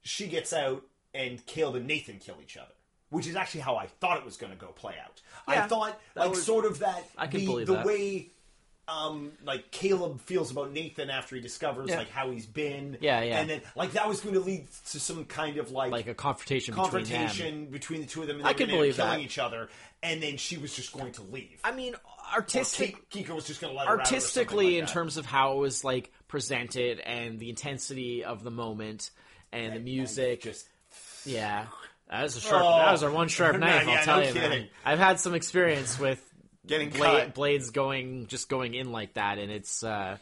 she gets out and Caleb and Nathan kill each other, which is actually how I thought it was going to go play out. I thought, like, was- sort of that. I can the, believe the that. way. Um, like Caleb feels about Nathan after he discovers Yeah. like how he's been, Yeah, yeah. and then like that was going to lead to some kind of like like a confrontation, confrontation between, the two of them, and I can were gonna end up believe killing that. each other, and then she was just going to leave. I mean, artistic. Ki- Kyoko was just going to let her out or artistically like in that. terms of how it was like presented and the intensity of the moment and the music just yeah that was a sharp Oh. that was our one sharp No, knife yeah, i'll tell no you man i've had some experience with getting bla- cut. blades going just going in like that and it's uh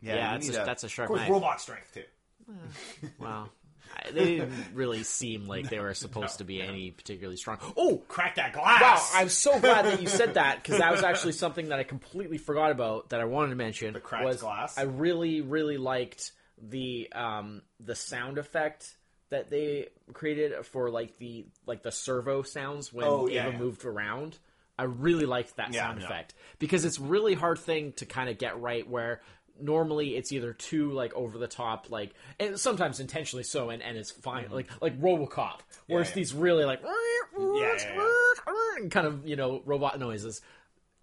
yeah, you that's need a- that's a sharp Of course, knife. robot strength too. wow I- they didn't really seem like they were supposed to be any particularly strong oh Crack that glass. Wow, I'm so glad that you said that because that was actually something that I completely forgot about that I wanted to mention. The cracked was glass? I really, really liked the um the sound effect that they created for like the like the servo sounds when Oh, yeah, Ava yeah. moved around. I really liked that Yeah, sound yeah. effect because it's really hard thing to kind of get right where normally it's either too like over the top like and sometimes intentionally so and, and it's fine like like robocop where it's Mm-hmm. yeah. these really like yeah, kind of you know robot noises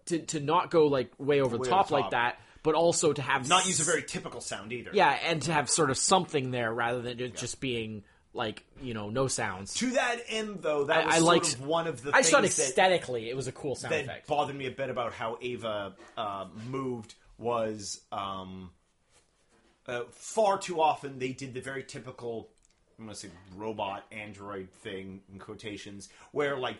to to not go like way over the Way top like that but also to have Not use a very typical sound either. yeah and to have sort of something there rather than just being like you know no sounds. To that end, though, that I- was I sort liked- of one of the i thought aesthetically it was a cool sound that effect. bothered me a bit about how Ava uh, moved was um, uh, far too often they did the very typical I'm gonna say robot android thing in quotations where like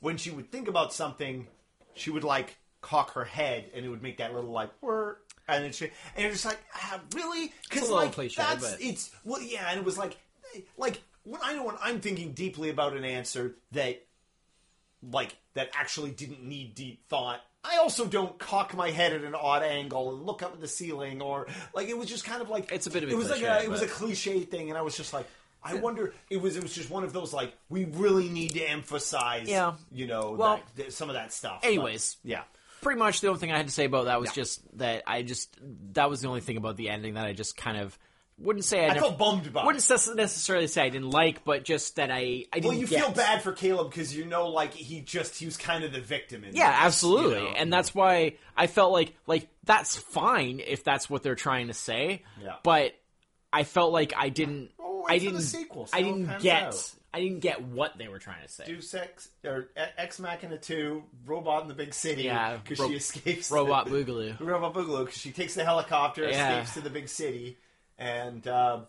when she would think about something she would like cock her head and it would make that little like whir, and it's and you're just like ah, really? Because It's a little like cliche, that's but- it's well yeah and it was like like when I know when I'm thinking deeply about an answer that like that actually didn't need deep thought. I also don't cock my head at an odd angle and look up at the ceiling or like it was just kind of like It's a bit of a it was like a, it was a cliche thing and I was just like I wonder it was it was just one of those like we really need to emphasize Yeah. you know Well, that, that- some of that stuff. But, anyways. yeah. pretty much the only thing I had to say about that was Yeah. just that I just that was the only thing about the ending that I just kind of wouldn't say I, I felt bummed about wouldn't it. necessarily say I didn't like, but just that I I didn't. Well, you get. feel bad for Caleb because you know, like he just he was kind of the victim in Yeah, this, absolutely, you know? and that's why I felt like like that's fine if that's what they're trying to say. Yeah. But I felt like I didn't. Well, I didn't. sequel, I didn't get. out. I didn't get what they were trying to say. Do sex or Ex Machina Two, Robot in the Big City. Yeah, because Ro- she escapes Robot the, Boogaloo. Robot Boogaloo because she takes the helicopter, Yeah. escapes to the big city, and uh,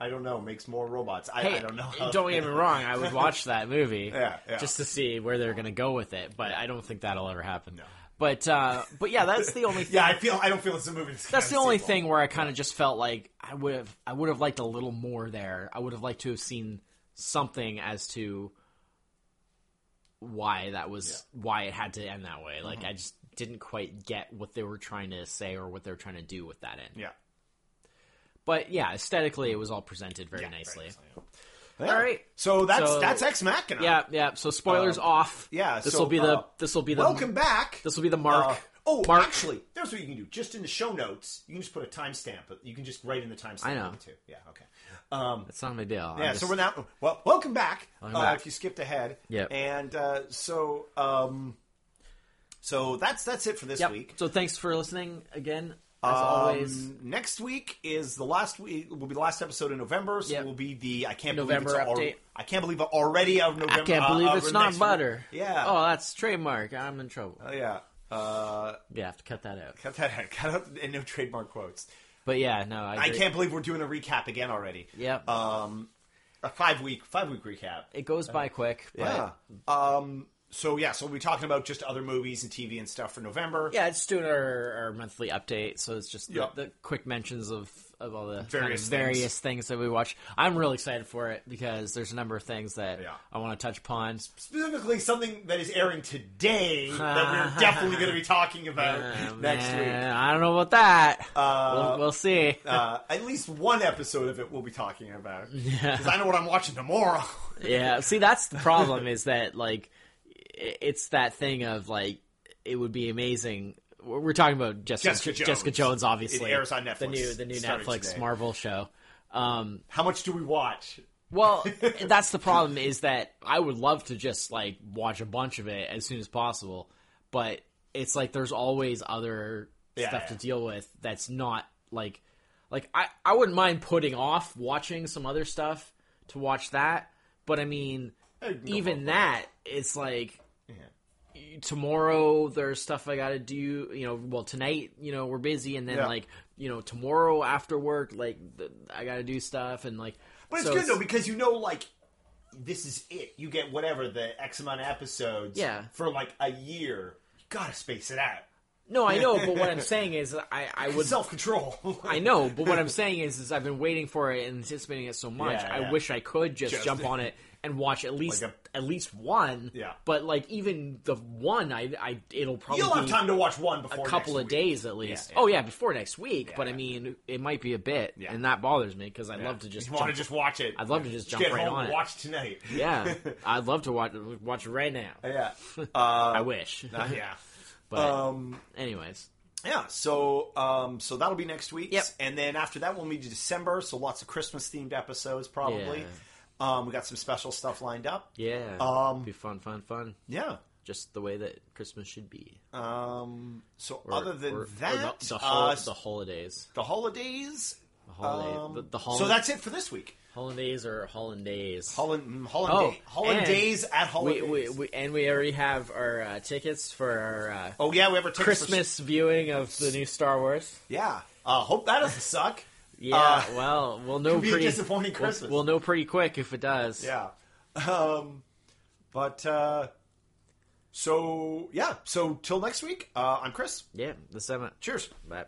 I don't know, makes more robots. I, Hey, I don't know. don't get me wrong. I would watch that movie, Yeah, yeah. just to see where they're going to go with it. But I don't think that'll ever happen. But uh, but yeah, that's the only. thing. Yeah, I feel. I don't feel it's a movie. That's, That's the only sequel. thing where I kind of just felt like I would have I would have liked a little more there. I would have liked to have seen something as to why that was why it had to end that way. Mm-hmm. Like I just didn't quite get what they were trying to say or what they were trying to do with that end. Yeah. But yeah, aesthetically it was all presented very Yeah, nicely. Yeah. All right. So that's So- that's Ex Machina. Yeah, yeah. So spoilers Um, off. yeah, This so, will be the uh, this will be the Welcome back. This will be the mark. Uh, oh, Mark. actually, there's what you can do. Just in the show notes, you can just put a timestamp. but You can just write in the timestamp. I know. Too. Yeah. Okay. Um, It's not my deal. yeah. I'm So we're now. Well, welcome back. Welcome uh, back. If you skipped ahead. Yeah. And uh, so, um, so that's that's it for this Yep. week. So thanks for listening again. As Um, always, next week is the last week. Will be the last episode in November. So Yep. will be the. I can't November believe it's al- update. I can't believe already of November. I can't uh, believe of it's not week. butter. Yeah. Oh, that's trademark. I'm in trouble. Oh, yeah. Uh, Yeah, I have to cut that out. cut that. Out. Cut out and no trademark quotes. But yeah, no, I, I can't believe we're doing a recap again already. Yep. Um, a five week five week recap. it goes by quick. But Yeah. Um. So yeah. So we'll be talking about just other movies and TV and stuff for November. Yeah, it's doing our, our monthly update, so it's just the, Yep. the quick mentions of, of all the Various kind of things. various things. that we watch. I'm really excited for it because there's a number of things that Yeah. I want to touch upon. Specifically, something that is airing today that we're definitely going to be talking about Uh, next man, week. I don't know about that. Uh, we'll, we'll see. uh, at least one episode of it we'll be talking about Yeah. because I know what I'm watching tomorrow. yeah see that's the problem is that like it's that thing of like it would be amazing we're talking about Jessica, Jessica Jones. Jessica Jones obviously It airs on Netflix. the new the new Netflix today. Marvel show um How much do we watch? well that's the problem is that I would love to just like watch a bunch of it as soon as possible but it's like there's always other Yeah, stuff yeah. to deal with that's not like like I, I wouldn't mind putting off watching some other stuff to watch that but i mean even that it's like. Tomorrow there's stuff i gotta do you know well tonight you know we're busy and then Yeah. like you know tomorrow after work like i gotta do stuff and like But it's so good though because you know, like, this is it. You get whatever the X amount of episodes. Yeah. For like a year, you gotta space it out. no i know but what i'm saying is i i would Self control. I know, but what I'm saying is, is I've been waiting for it and anticipating it so much. Yeah, I wish I could just, Just- jump on it and watch at least Like at least one. Yeah. But like even the one, I, I it'll probably You'll have be time to watch one before a couple of week. days at least. Yeah, yeah. Oh yeah, before next week. but I mean, it might be a bit, Yeah. and that bothers me because I'd Yeah. love to just want to just watch it. I'd love to just jump get right on it. watch tonight. Yeah, I'd love to watch watch right now. yeah. Uh, I wish. uh, yeah. but Um, anyways, yeah, so um, so that'll be next week. Yep. And then after that, we'll meet in December. So lots of Christmas themed episodes, probably. Um, we got some special stuff lined up. yeah, Um, be fun, fun, fun. Yeah. Just the way that Christmas should be. Um, so Or- other than or- or that, the, the, hol- uh, the holidays, the holidays. the holiday, um, the, the so that's it for this week. holidays or hollandaise. Holland, mm, Holland, Oh, Hollandaise and at we, holidays. we, we, and we already have our uh, tickets for our uh, oh yeah, we have our tickets for- Christmas viewing of the new Star Wars. yeah. Uh, hope that doesn't suck. Yeah, Uh, well, we'll know could be a pretty. disappointing we'll- We'll, know pretty quick if it does. Yeah. Um, but uh, so yeah. So till next week. Uh, I'm Chris. Yeah, the seventh. Cheers. Bye.